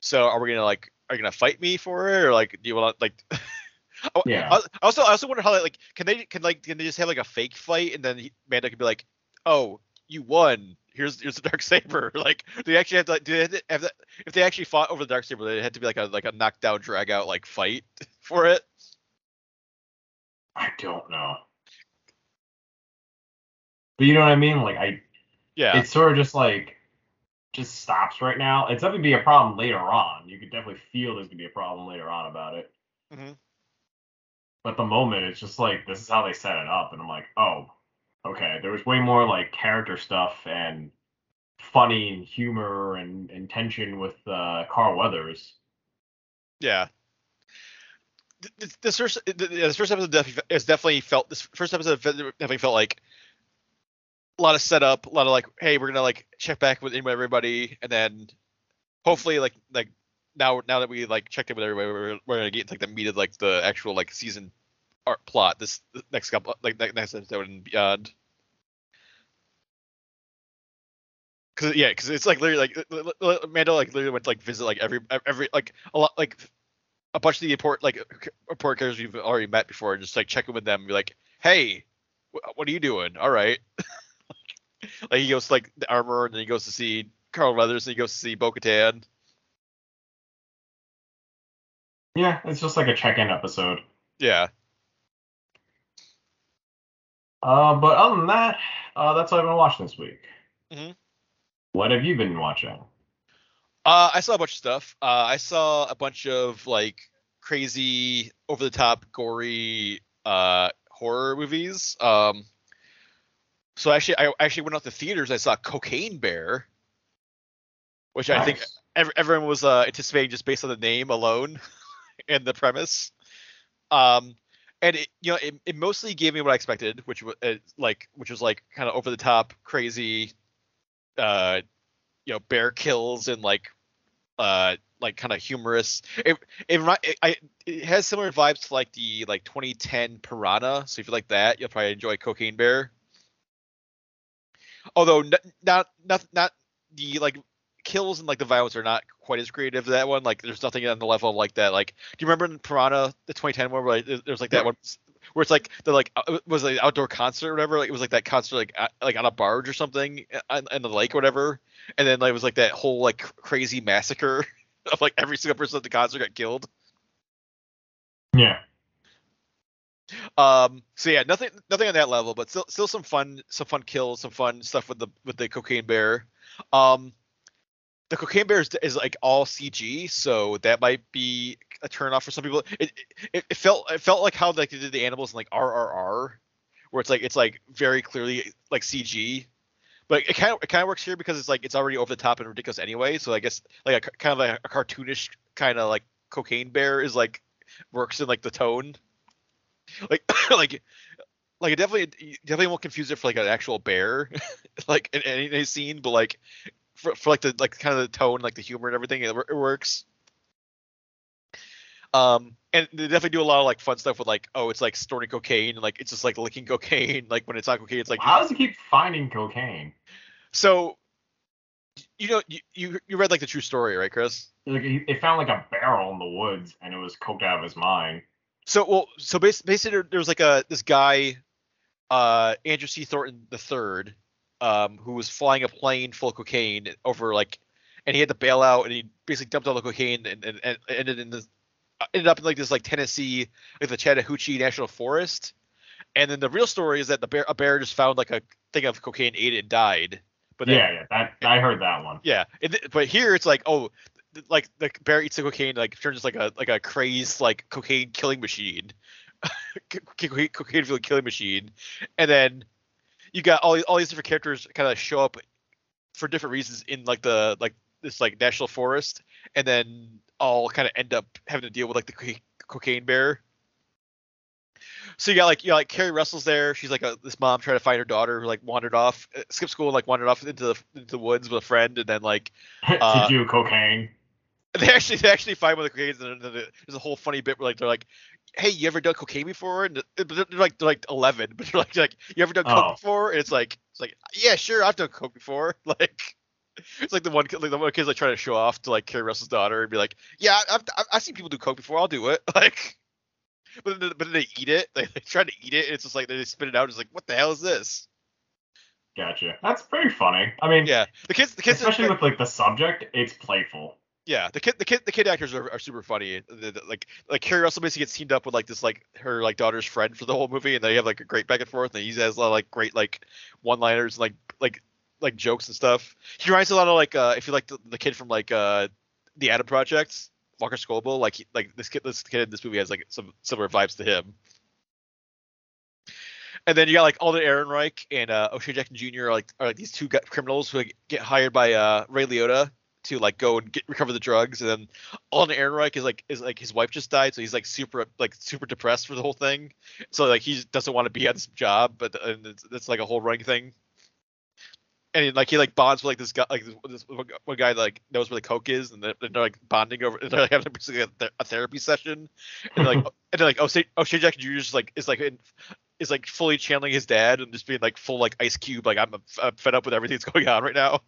so are we gonna like, are you gonna fight me for it or like, do you want like? Yeah. I, I also, I also wonder how like, can they can like can they just have like a fake fight and then he, Mando could be like, oh, you won. Here's here's the dark saber. Like, do they actually have to like, do they have to, have to, if they actually fought over the dark saber, they had to be like a like a knockdown drag out like fight for it. I don't know. But you know what I mean? Like I Yeah. it's sort of just like just stops right now. It's definitely be a problem later on. You could definitely feel there's gonna be a problem later on about it. Mhm. But the moment, it's just like this is how they set it up, and I'm like, oh, okay. There was way more like character stuff and funny and humor and, and tension with uh, Carl Weathers. Yeah. Th- th- This first, this first episode definitely, definitely felt. This first episode definitely felt like a lot of setup, a lot of like, hey, we're gonna like check back with everybody, and then hopefully, like, like now, now that we like checked in with everybody, we're, we're gonna get like the meat of like the actual like season art plot. This this next couple, like next episode and beyond. Cause yeah, cause it's like literally like Mando like literally went to like visit like every every like a lot like a bunch of the important like important characters you've already met before, and just like checking with them, and be like, hey, wh- what are you doing? All right. like he goes to like the armor, and then he goes to see Carl Weathers, and he goes to see Bo-Katan. Yeah, it's just like a check-in episode. Yeah. Uh, but other than that, uh, that's all I've been watching this week. Mhm. What have you been watching? Uh, I saw a bunch of stuff. Uh, I saw a bunch of like crazy, over the top, gory uh, horror movies. Um, so actually, I actually went out to theaters. I saw Cocaine Bear, which I think Nice. ev- everyone was uh, anticipating just based on the name alone and the premise. Um, and it, you know, it, it mostly gave me what I expected, which was uh, like, which was like kind of over the top, crazy, uh, you know, bear kills and like, uh, like kind of humorous. It it, it I it has similar vibes to like the like 2010 Piranha. So if you like that, you'll probably enjoy Cocaine Bear. Although n- not not not the like kills and like the violence are not quite as creative as that one. Like there's nothing on the level of like that. Like do you remember in Piranha the 2010 one where like, there- there's like that Yeah. one where it's like the like uh, was it outdoor concert or whatever? Like it was like that concert like uh, like on a barge or something on, on the lake or whatever. And then like it was like that whole like crazy massacre of like every single person at the concert got killed. Yeah. Um. So yeah, nothing, nothing on that level, but still, still some fun, some fun kills, some fun stuff with the with the cocaine bear. Um, the cocaine bear is, is like all CG, so that might be a turn off for some people. It, it it felt it felt like how like they did the animals in like RRR, where it's like it's like very clearly like CG. But it kind of it kind of works here because it's like it's already over the top and ridiculous anyway. So I guess like a kind of like a cartoonish kind of like cocaine bear is like works in like the tone like like like it definitely definitely won't confuse it for like an actual bear like in any, any scene but like for, for like the like kind of the tone like the humor and everything it, it works um and they definitely do a lot of like fun stuff with like oh it's like snorting cocaine and like it's just like licking cocaine like when it's not cocaine it's like How does he keep finding cocaine? so you know you, you you read like the true story right chris Like he, they found like a barrel in the woods, and it was coked out of his mind. So well, so bas- basically, there, there was like a this guy, uh, Andrew C. Thornton the third, um, who was flying a plane full of cocaine over like, and he had to bail out, and he basically dumped all the cocaine and, and, and ended in this, uh, ended up in like this like Tennessee, like the Chattahoochee National Forest, and then the real story is that the bear a bear just found like a thing of cocaine, ate it, and died. But then, yeah, yeah, that I heard that one. yeah, and th- but here it's like, oh, th- like the bear eats the cocaine, like turns into like a like a crazed like cocaine killing machine, cocaine cocaine killing machine, and then you got all these, all these different characters kind of show up for different reasons in like the like this like national forest, and then all kind of end up having to deal with like the co- cocaine bear. So you got like you got like Keri Russell's there. She's like a, this mom trying to find her daughter who like wandered off, uh, skipped school and like wandered off into the into the woods with a friend, and then like Uh, to do cocaine. They actually they actually find one of the cocaine, and then there's a whole funny bit where like they're like, "Hey, you ever done cocaine before?" And they're, like they're like 11, but they're like like you ever done coke Oh. before? And it's like it's like yeah, sure, I've done coke before. Like it's like the one like the one kid's like trying to show off to like Keri Russell's daughter and be like, "Yeah, I've I've, I've seen people do coke before. I'll do it." Like. But then, but then they eat it. They, they try to eat it, and it's just like they spit it out. It's like, what the hell is this? Gotcha. That's pretty funny. I mean, Yeah, the kids, the kids, especially like, with like the subject, it's playful. Yeah, the kid, the kid, the kid actors are, are super funny. The- the- like, like Keri Russell basically gets teamed up with like this like her like daughter's friend for the whole movie, and they have like a great back and forth. And he has a lot of like great like one-liners, like like like jokes and stuff. He reminds a lot of like uh if you like the, the kid from like uh the Adam Project, Walker Scobell. Like like this kid, this kid in this movie has like some similar vibes to him. And then you got like Alden Ehrenreich and uh, O'Shea Jackson Jr. are like are like these two criminals who like, get hired by uh, Ray Liotta to like go and get recover the drugs. And then Alden Ehrenreich is like is like his wife just died, so he's like super like super depressed for the whole thing. So like he doesn't want to be at this job, but uh, and it's, it's like a whole running thing. And he, like he like bonds with like this guy like this, one guy- that, like knows where the coke is, and they're, they're like bonding over. And they're like having basically a, th- a therapy session, and like and they're like oh, O'Shea, O'Shea oh, Jackson Jr. is like is like in, is like fully channeling his dad and just being like full like Ice Cube, like I'm, I'm fed up with everything that's going on right now.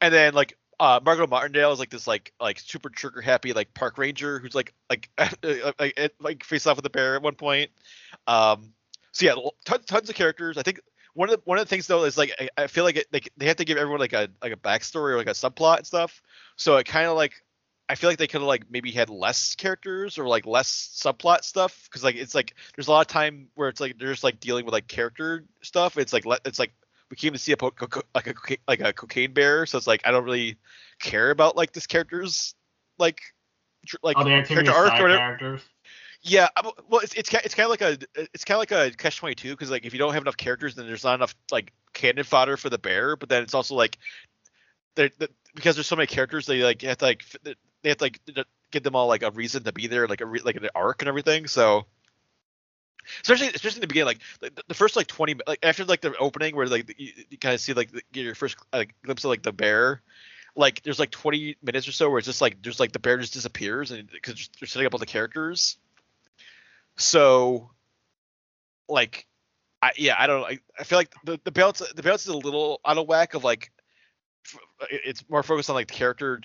And then like uh Margo Martindale is like this like like super trigger happy like park ranger who's like like like, like face off with the bear at one point. Um so yeah, tons, tons of characters. I think one of the one of the things though is like I, I feel like it, like they have to give everyone like a like a backstory or like a subplot and stuff. So it kind of like I feel like they could have like maybe had less characters or like less subplot stuff because like it's like there's a lot of time where it's like they're just like dealing with like character stuff. It's like le- it's like we came to see a po- co- co- like a like a cocaine bear, so it's like I don't really care about like this character's like tr- like oh, they have too many character arc or whatever. characters. Yeah, uh, I- well, it's it's it's kind of like a it's kind of like a catch twenty two because like if you don't have enough characters, then there's not enough like cannon fodder for the bear. But then it's also like they're, they because there's so many characters, they like have to like they have to like give them all like a reason to be there, like a re- like an arc and everything. So especially especially in the beginning, like the, the first like twenty like after like the opening where like you, you kind of see like the, your first like glimpse of like the bear. Like there's like 20 minutes or so where it's just like there's like the bear just disappears and because they're setting up all the characters so, like, I yeah, I don't. I, I feel like the the balance the balance is a little out of whack. Of like, it's more focused on like the character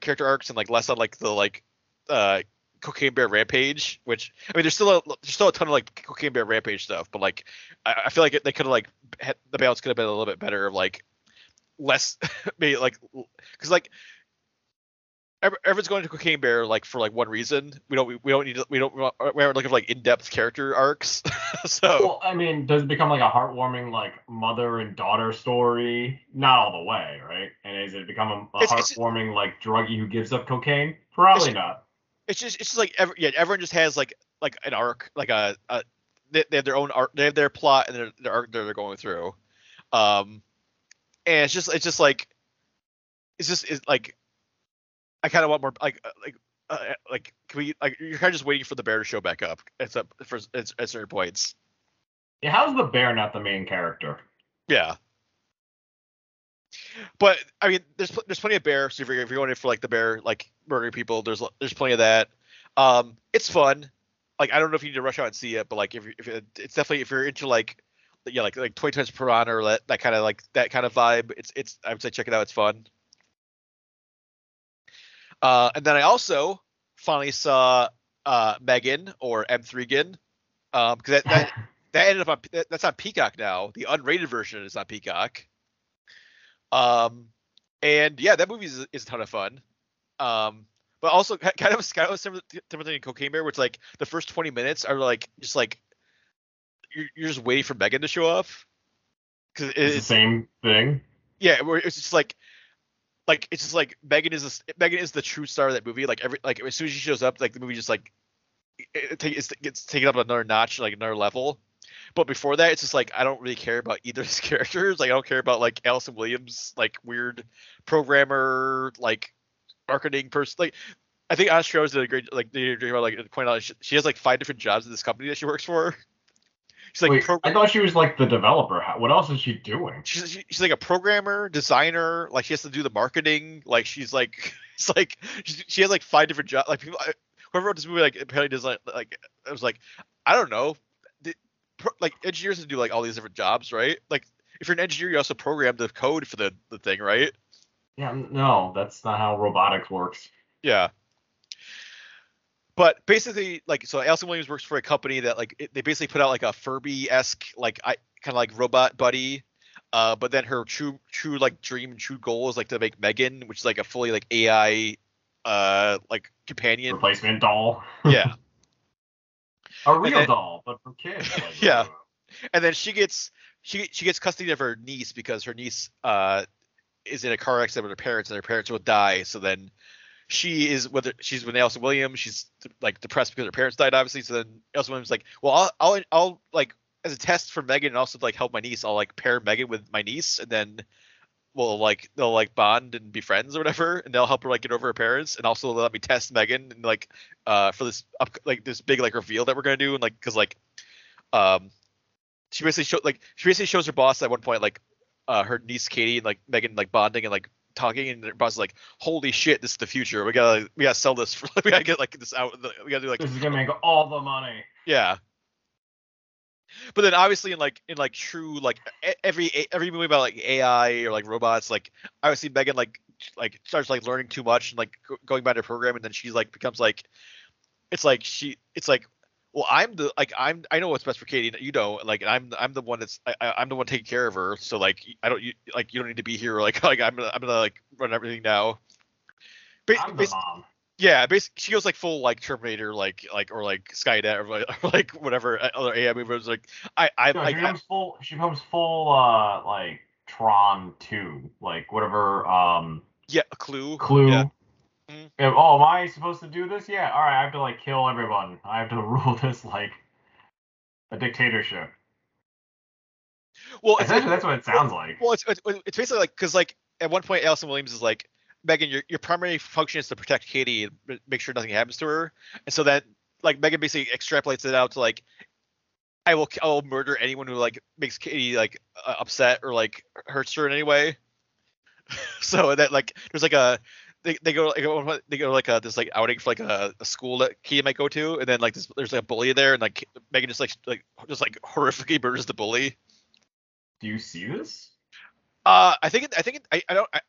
character arcs and like less on like the like uh cocaine bear rampage. Which I mean, there's still a there's still a ton of like cocaine bear rampage stuff, but like I, I feel like it, they could have like had, the balance could have been a little bit better of like less maybe like because like everyone's going to Cocaine Bear like for like one reason. We don't we, we don't need to, we don't we aren't looking for like in depth character arcs. so Well, I mean, does it become like a heartwarming like mother and daughter story? Not all the way, right? And is it become a, a It's- it's- heartwarming like druggie who gives up cocaine? Probably not. It's just it's just like every, yeah everyone just has like like an arc like a, a they, they have their own arc they have their plot and their, their arc that they're going through. Um, and it's just it's just like it's just it's like I kind of want more like uh, like. Uh, like can we like you're kind of just waiting for the bear to show back up except for at, at certain points Yeah, how's the bear not the main character? Yeah. But I mean, there's there's plenty of bear. So if you're, if you're going in for like the bear, like murdering people, there's there's plenty of that. Um, it's fun. Like I don't know if you need to rush out and see it, but like if if it, it's definitely if you're into like yeah like like 20 times piranha or that that kind of like that kind of vibe, it's it's I would say check it out. It's fun. Uh, and then I also finally saw uh Megan or M3gan. Um, because that, that that ended up on that- that's on Peacock now. The unrated version is on Peacock. Um, and yeah, that movie is, is a ton of fun. Um, but also kind of kind of a similar similar thing Cocaine Bear, which like the first twenty minutes are like just like you're, you're just waiting for Megan to show up. Because it's the same thing. yeah, where it's just like like it's just like Megan is this, Megan is the true star of that movie. Like every like as soon as she shows up, like the movie just like it, it, it's, gets taken up another notch, like another level. But before that, it's just like I don't really care about either of these characters. Like I don't care about like Allison Williams, like weird programmer, like marketing person. Like I think Astros did a great like they about like point out she, she has like five different jobs in this company that she works for. she's like Wait, program- I thought she was like the developer. How- What else is she doing? she's she- she's like a programmer, designer. Like she has to do the marketing. Like she's like it's like she, she has like five different jobs. Like people, I- whoever wrote this movie, like apparently does like like I was like I don't know. Pro, like engineers do like all these different jobs, right? Like if you're an engineer, you also program the code for the the thing, right? Yeah, no, that's not how robotics works. Yeah. But basically, like, so Allison Williams works for a company that, like, it, they basically put out like a Furby esque, like, I kind of like robot buddy. Uh, but then her true, true like dream, and true goal is like to make Megan, which is like a fully like AI, uh, like companion. Replacement doll. Yeah. A real then- doll, but for kids. Like, Yeah. uh, and then she gets she she gets custody of her niece because her niece uh is in a car accident with her parents and her parents will die so then she is whether she's with Allison Williams she's like depressed because her parents died obviously so then Allison Williams is like well I'll I'll, I'll like as a test for Megan and also to, like help my niece I'll like pair Megan with my niece and then we'll like they'll like bond and be friends or whatever and they'll help her like get over her parents and also they'll let me test Megan and like uh for this up like this big like reveal that we're gonna do and like because like um she basically showed like she basically shows her boss at one point like uh her niece Katie and like Megan like bonding and like talking and her boss is like holy shit this is the future we gotta we gotta sell this for we gotta get like this out we gotta do like This is gonna make all the money. yeah but then obviously in like in like true like every every movie about like AI or like robots like obviously Megan like like starts like learning too much and like going by the program and then she's like becomes like it's like she it's like well i'm the like i'm i know what's best for katie you don't like i'm i'm the one that's I- i'm the one taking care of her so like i don't you like you don't need to be here like like i'm gonna i'm gonna like run everything now Ba- I'm the mom. Yeah basically she goes like full like terminator like like or like skynet or like, or like whatever uh, other ai movies like i i No, like she I, becomes full. She becomes full. Uh, like Tron two, like whatever. Um, yeah a clue Clue. yeah Mhm. If- oh, am I supposed to do this? Yeah. All right. I have to like kill everyone. I have to rule this like a dictatorship. well Essentially, that's what it sounds like. Well, it's it's, it's basically like because like at one point Allison Williams is like Megan, your your primary function is to protect Katie and make sure nothing happens to her, and so that like Megan basically extrapolates it out to like I will I will murder anyone who like makes Katie like uh, upset or like hurts her in any way. so that like there's like a they, they go like at one point, they go like a this like outing for like a, a school that Katie might go to, and then like this there's like a bully there, and like Megan just like like just like horrifically murders the bully. Do you see this? Uh, I think it, I think it, I, I don't I,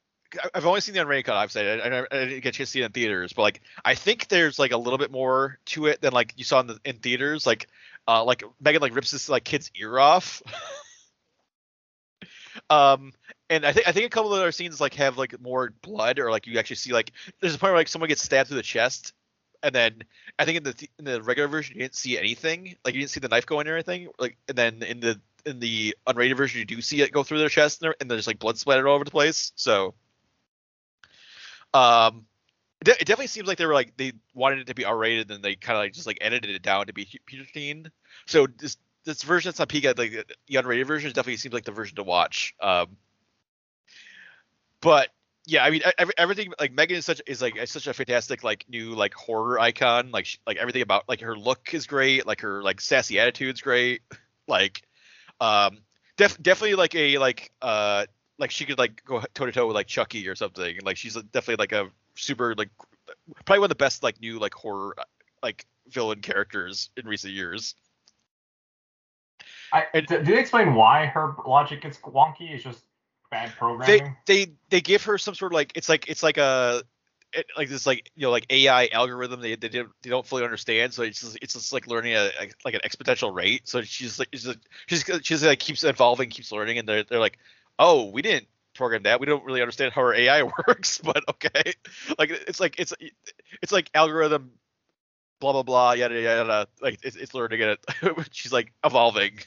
I've only seen the unrated cut. I've said I, I, didn't get to see it in theaters, but like I think there's like a little bit more to it than like you saw in the in theaters. Like uh like Megan like rips this like kid's ear off. um and I think I think a couple of other scenes like have like more blood or like you actually see like there's a point where like someone gets stabbed through the chest and then I think in the th- in the regular version you didn't see anything like you didn't see the knife go in or anything like and then in the in the unrated version you do see it go through their chest and, and there's like blood splattered all over the place so um it, de- it definitely seems like they were like they wanted it to be R-rated and they kind of like just like edited it down to be PG-13 so this this version that's on Peacock like the unrated version definitely seems like the version to watch um but yeah, I mean every, everything like Megan is such is like is such a fantastic like new like horror icon. Like she, like everything about like her look is great. Like her like sassy attitude's great. Like um def, definitely like a like uh like she could like go toe to toe with like Chucky or something. Like she's definitely like a super like probably one of the best like new like horror like villain characters in recent years. I, And- do they explain why her logic gets wonky? It's just bad programming. they they give her some sort of like it's like it's like a it, like this like you know like AI algorithm they they don't they don't fully understand so it's just it's just like learning a, a like an exponential rate so she's like she's like, she's she's like keeps evolving keeps learning and they're they're like oh we didn't program that. We don't really understand how our AI works but okay. Like it's like it's it's like algorithm blah blah blah yada yada yada. Like it's, it's learning it. She's like evolving.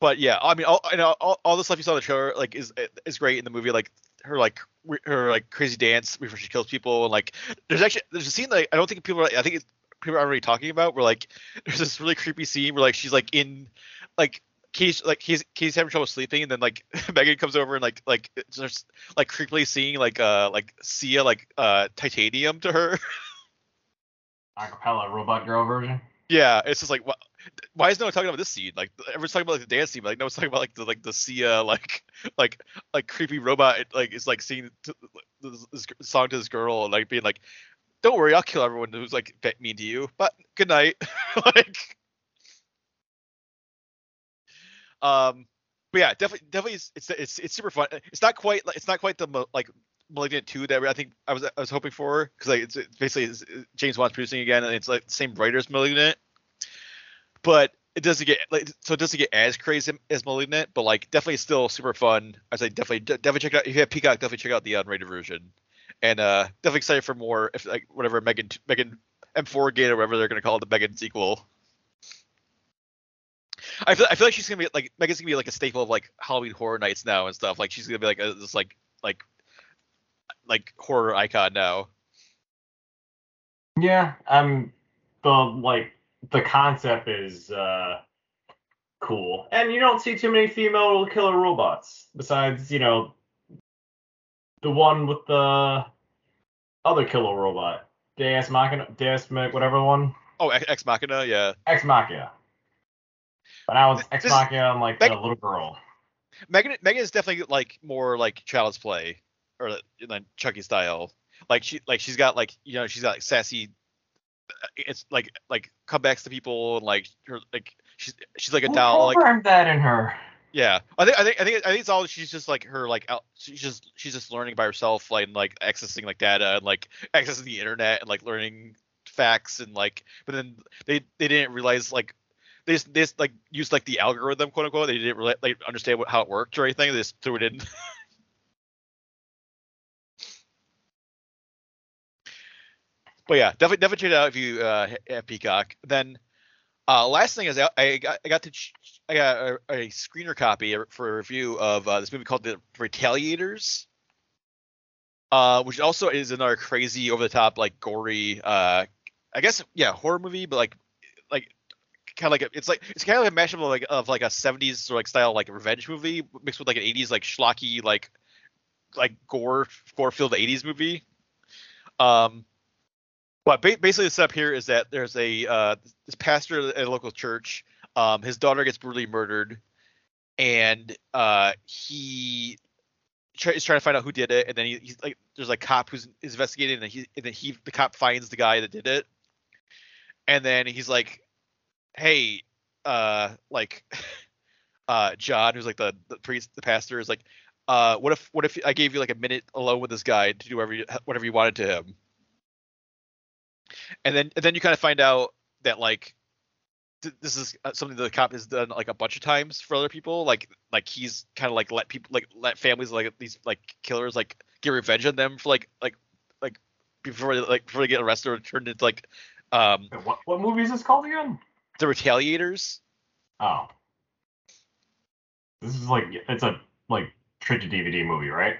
But yeah, I mean, all, you know, all, all the stuff you saw in the trailer like is is great in the movie. Like her like her like crazy dance before she kills people, and like there's actually there's a scene that I don't think people are, I think people are already talking about where like there's this really creepy scene where like she's like in like Katie's like he's Katie's having trouble sleeping, and then like Megan comes over and like like just like creepily seeing like uh like Sia like uh titanium to her. Acapella robot girl version. Yeah, it's just like why, why is no one talking about this scene? Like everyone's talking about like the dance scene, but like no one's talking about like the like the Sia like like like creepy robot like is like singing to, this, this song to this girl and like being like, "Don't worry, I'll kill everyone who's like mean to you." But good night. like, um, but yeah, definitely definitely it's, it's it's it's super fun. It's not quite it's not quite the like Malignant 2 that I think I was I was hoping for because like it's, it's basically it's, James Wan's producing again and it's like the same writers Malignant, but it doesn't get like so it doesn't get as crazy as Malignant, but like definitely still super fun. I say definitely definitely check it out if you have Peacock, definitely check out the unrated version, and uh definitely excited for more if like whatever Megan Megan M4 Gate or whatever they're gonna call it the Megan sequel. I feel I feel like she's gonna be like Megan's gonna be like a staple of like Halloween Horror Nights now and stuff. Like she's gonna be like a, this like like like horror icon now. Yeah, um, the like the concept is uh cool, and you don't see too many female killer robots besides you know the one with the other killer robot, Deus Machina, Deus Ma- whatever one, Oh, Ex Ex Machina, yeah. Ex Machina. But I was Ex Machina. I'm like Meg- a little girl. Megan Megan is definitely like more like child's play or like Chucky style. Like she like she's got like you know she's got like sassy. Uh, it's like like comebacks to people and like her like she's she's like a Who doll like that in her? yeah I think I think I think I think it's all she's just like her like out, she's just she's just learning by herself like and, like accessing like data and like accessing the internet and like learning facts and like but then they they didn't realize like they just, they just like used like the algorithm quote unquote. They didn't really like understand what how it worked or anything. They just threw it in but yeah definitely definitely check it out if you uh have peacock. Then uh last thing is I, I got i got to ch- i got a, a screener copy for a review of uh, this movie called the retaliators uh which also is another crazy over the top like gory uh i guess yeah horror movie but like like kind of like a, it's like it's kind of like a mashup of like of like a 70s sort of like style like revenge movie mixed with like an 80s like schlocky like like gore gore filled 80s movie. Um but ba- basically the setup here is that there's a uh this pastor at a local church um his daughter gets brutally murdered and uh he try, is trying to find out who did it and then he, he's like there's a cop who's investigating and he and then he the cop finds the guy that did it. And then he's like hey uh like uh john who's like the the priest the pastor is like uh what if what if i gave you like a minute alone with this guy to do whatever you, whatever you wanted to him and then and then you kind of find out that like th- this is uh, something that the cop has done like a bunch of times for other people like like he's kind of like let people like let families like these like killers like get revenge on them for like like like before they, like before they get arrested or turned into like um What what movie is this called again? The retaliators Oh, this is like it's a like straight to DVD movie, right?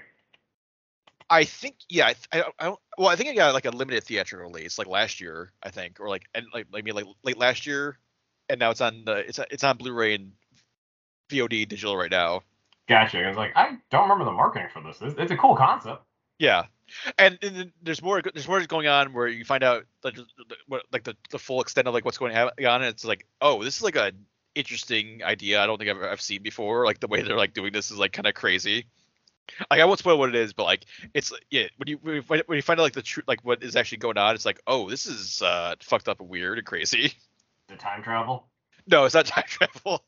I think yeah, I, I, don't- I. Well, I think I got like a limited theatrical release like last year, I think, or like and like maybe like late last year, and now it's on the it's it's on Blu-ray and VOD digital right now. Gotcha. I was like, I don't remember the marketing for this. It's, it's a cool concept. Yeah, and, and there's more there's more going on where you find out like the, the- what like the, the full extent of like what's going on. And it's like oh, this is like a interesting idea. I don't think I've I've seen before. Like the way they're like doing this is like kind of crazy. Like I won't spoil what it is, but like it's yeah when you when you find, when you find out like the truth like what is actually going on, it's like oh this is uh fucked up and weird and crazy. The time travel. No, it's not time travel.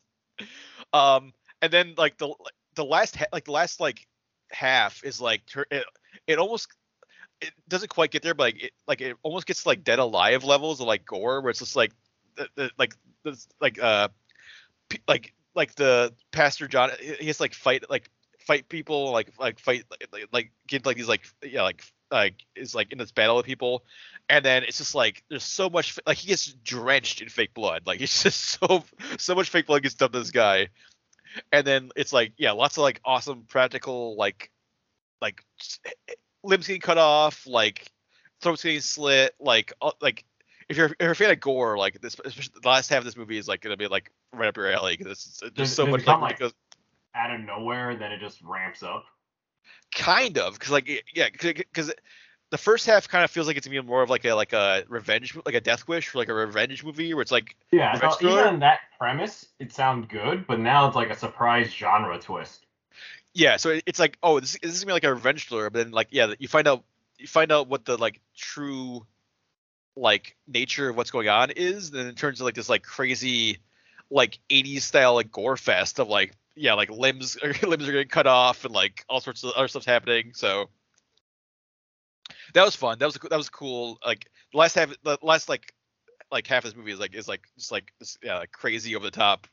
Um, and then like the the last ha- like the last like half is like it, it almost it doesn't quite get there, but like it like it almost gets like dead alive levels of like gore, where it's just like the, the like this like uh like like the pastor John he has to like fight like fight people like like fight like like, get like these like yeah like like is like in this battle with people. And then it's just like there's so much like he gets drenched in fake blood. Like it's just so so much fake blood gets dumped on this guy and then it's like yeah lots of like awesome practical like like limbs getting cut off like throats getting slit like uh, like if you're if you're a fan of gore like this especially the last half of this movie is like gonna be like right up your alley because it's Does- there's so much like, like- Out of nowhere, then it just ramps up. kind of because like yeah because the first half kind of feels like it's gonna be more of like a like a revenge like a death wish or like a revenge movie where it's like Yeah, so even that premise, it sounds good, but now it's like a surprise genre twist. Yeah so it, it's like oh this, this is gonna be like a revenge thriller but then like yeah you find out you find out what the like true like nature of what's going on is then it turns into like this like crazy like 80s style like gore fest of like yeah like limbs limbs are getting cut off and like all sorts of other stuff's happening so. That was fun. That was that was cool like the last half the last like like half of this movie is like is like just like yeah like crazy over the top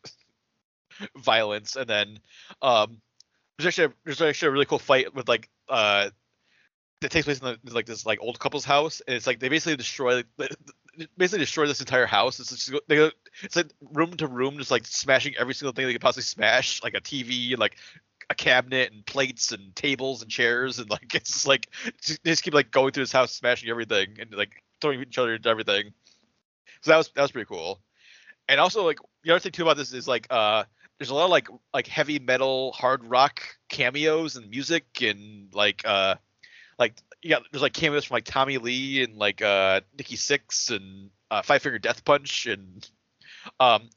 violence and then um there's actually a, there's actually a really cool fight with like uh that takes place in the, like this like old couple's house and it's like they basically destroy basically destroy this entire house. It's just they go, it's like room to room just like smashing every single thing they could possibly smash like a tv like a cabinet and plates and tables and chairs and like it's just like just, they just keep like going through this house smashing everything and like throwing each other into everything. So that was that was pretty cool. And also like the other thing too about this is like uh there's a lot of like like heavy metal hard rock cameos and music and like uh like yeah there's like cameos from like tommy lee and like uh Nikki Sixx and uh five finger death punch and um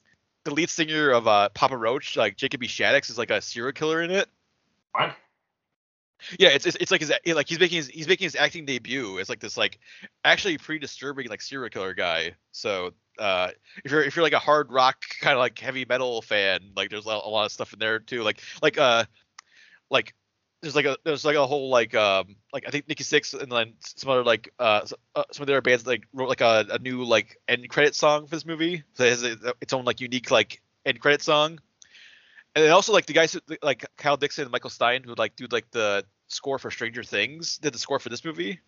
the lead singer of uh papa roach like Jacoby Shaddix is like a serial killer in it What? Yeah it's it's, it's like his like he's making his he's making his acting debut it's like this like actually pretty disturbing like serial killer guy. So uh if you're if you're like a hard rock kind of like heavy metal fan like there's a lot, of stuff in there too. Like like uh like there's like a there's like a whole like um like I think Nikki Sixx and then some other like uh, uh some of the other bands like wrote like a, a new like end credit song for this movie. So it has its own like unique like end credit song and also like the guys who, like Kyle Dixon and Michael Stein who like do like the score for Stranger Things did the score for this movie.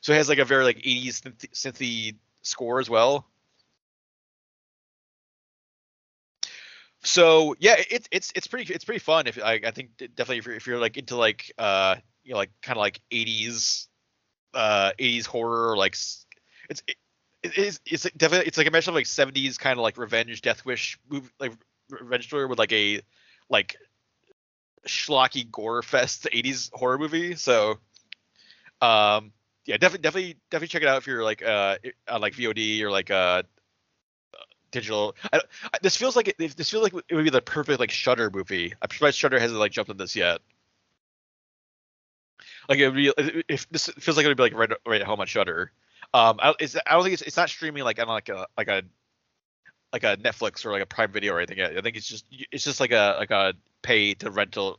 So it has like a very like 80s synth- synthy score as well. So yeah it's it's it's pretty it's pretty fun if I, I think definitely if you're, if you're like into like uh you know like kind of like 80s uh 80s horror or like it's it, it is it's definitely it's like a mesh of like 70s kind of like revenge death wish movie like revenge thriller with like a like schlocky gore fest 80s horror movie so um yeah definitely definitely definitely check it out if you're like uh on like VOD or like uh digital. I, I, this feels like it, this feels like it would be the perfect like Shudder movie. I'm surprised Shudder hasn't like jumped on this yet. Like it would be if this feels like it would be like right, right at home on Shudder. Um, I, I don't think it's it's not streaming like on like a like a like a Netflix or like a Prime Video or anything. I think it's just it's just like a like a pay to rental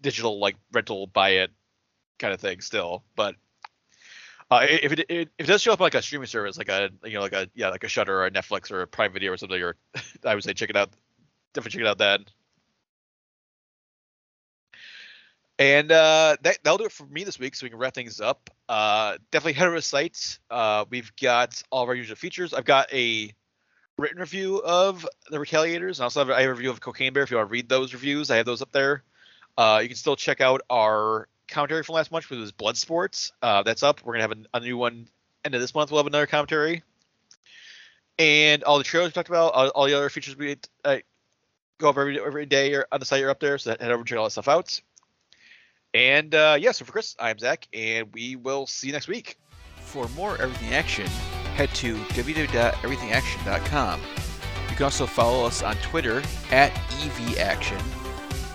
digital like rental buy it kind of thing still, but. Uh, if it, it if it does show up like a streaming service, like a you know like a yeah like a Shudder or a Netflix or a Prime Video or something, or I would say check it out. Definitely check it out then. And uh, that that'll do it for me this week, so we can wrap things up. Uh, definitely head over to the site. Uh, we've got all of our usual features. I've got a written review of the Retaliators, and also have a, I have a review of Cocaine Bear. If you want to read those reviews, I have those up there. Uh, you can still check out our commentary from last month, which was Blood Sports. Uh, that's up. We're gonna have a, a new one end of this month. We'll have another commentary, and all the trailers we talked about, all, all the other features we uh, go over every, every day or on the site You're up there. So head over and check all that stuff out. And uh, yeah, so for Chris, I'm Zach, and we will see you next week. For more Everything Action, head to www.everythingaction.com. You can also follow us on Twitter at EVAction,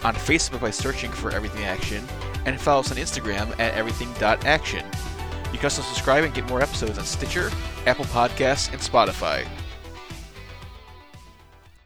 on Facebook by searching for Everything Action, and follow us on Instagram at everything.action. You can also subscribe and get more episodes on Stitcher, Apple Podcasts, and Spotify.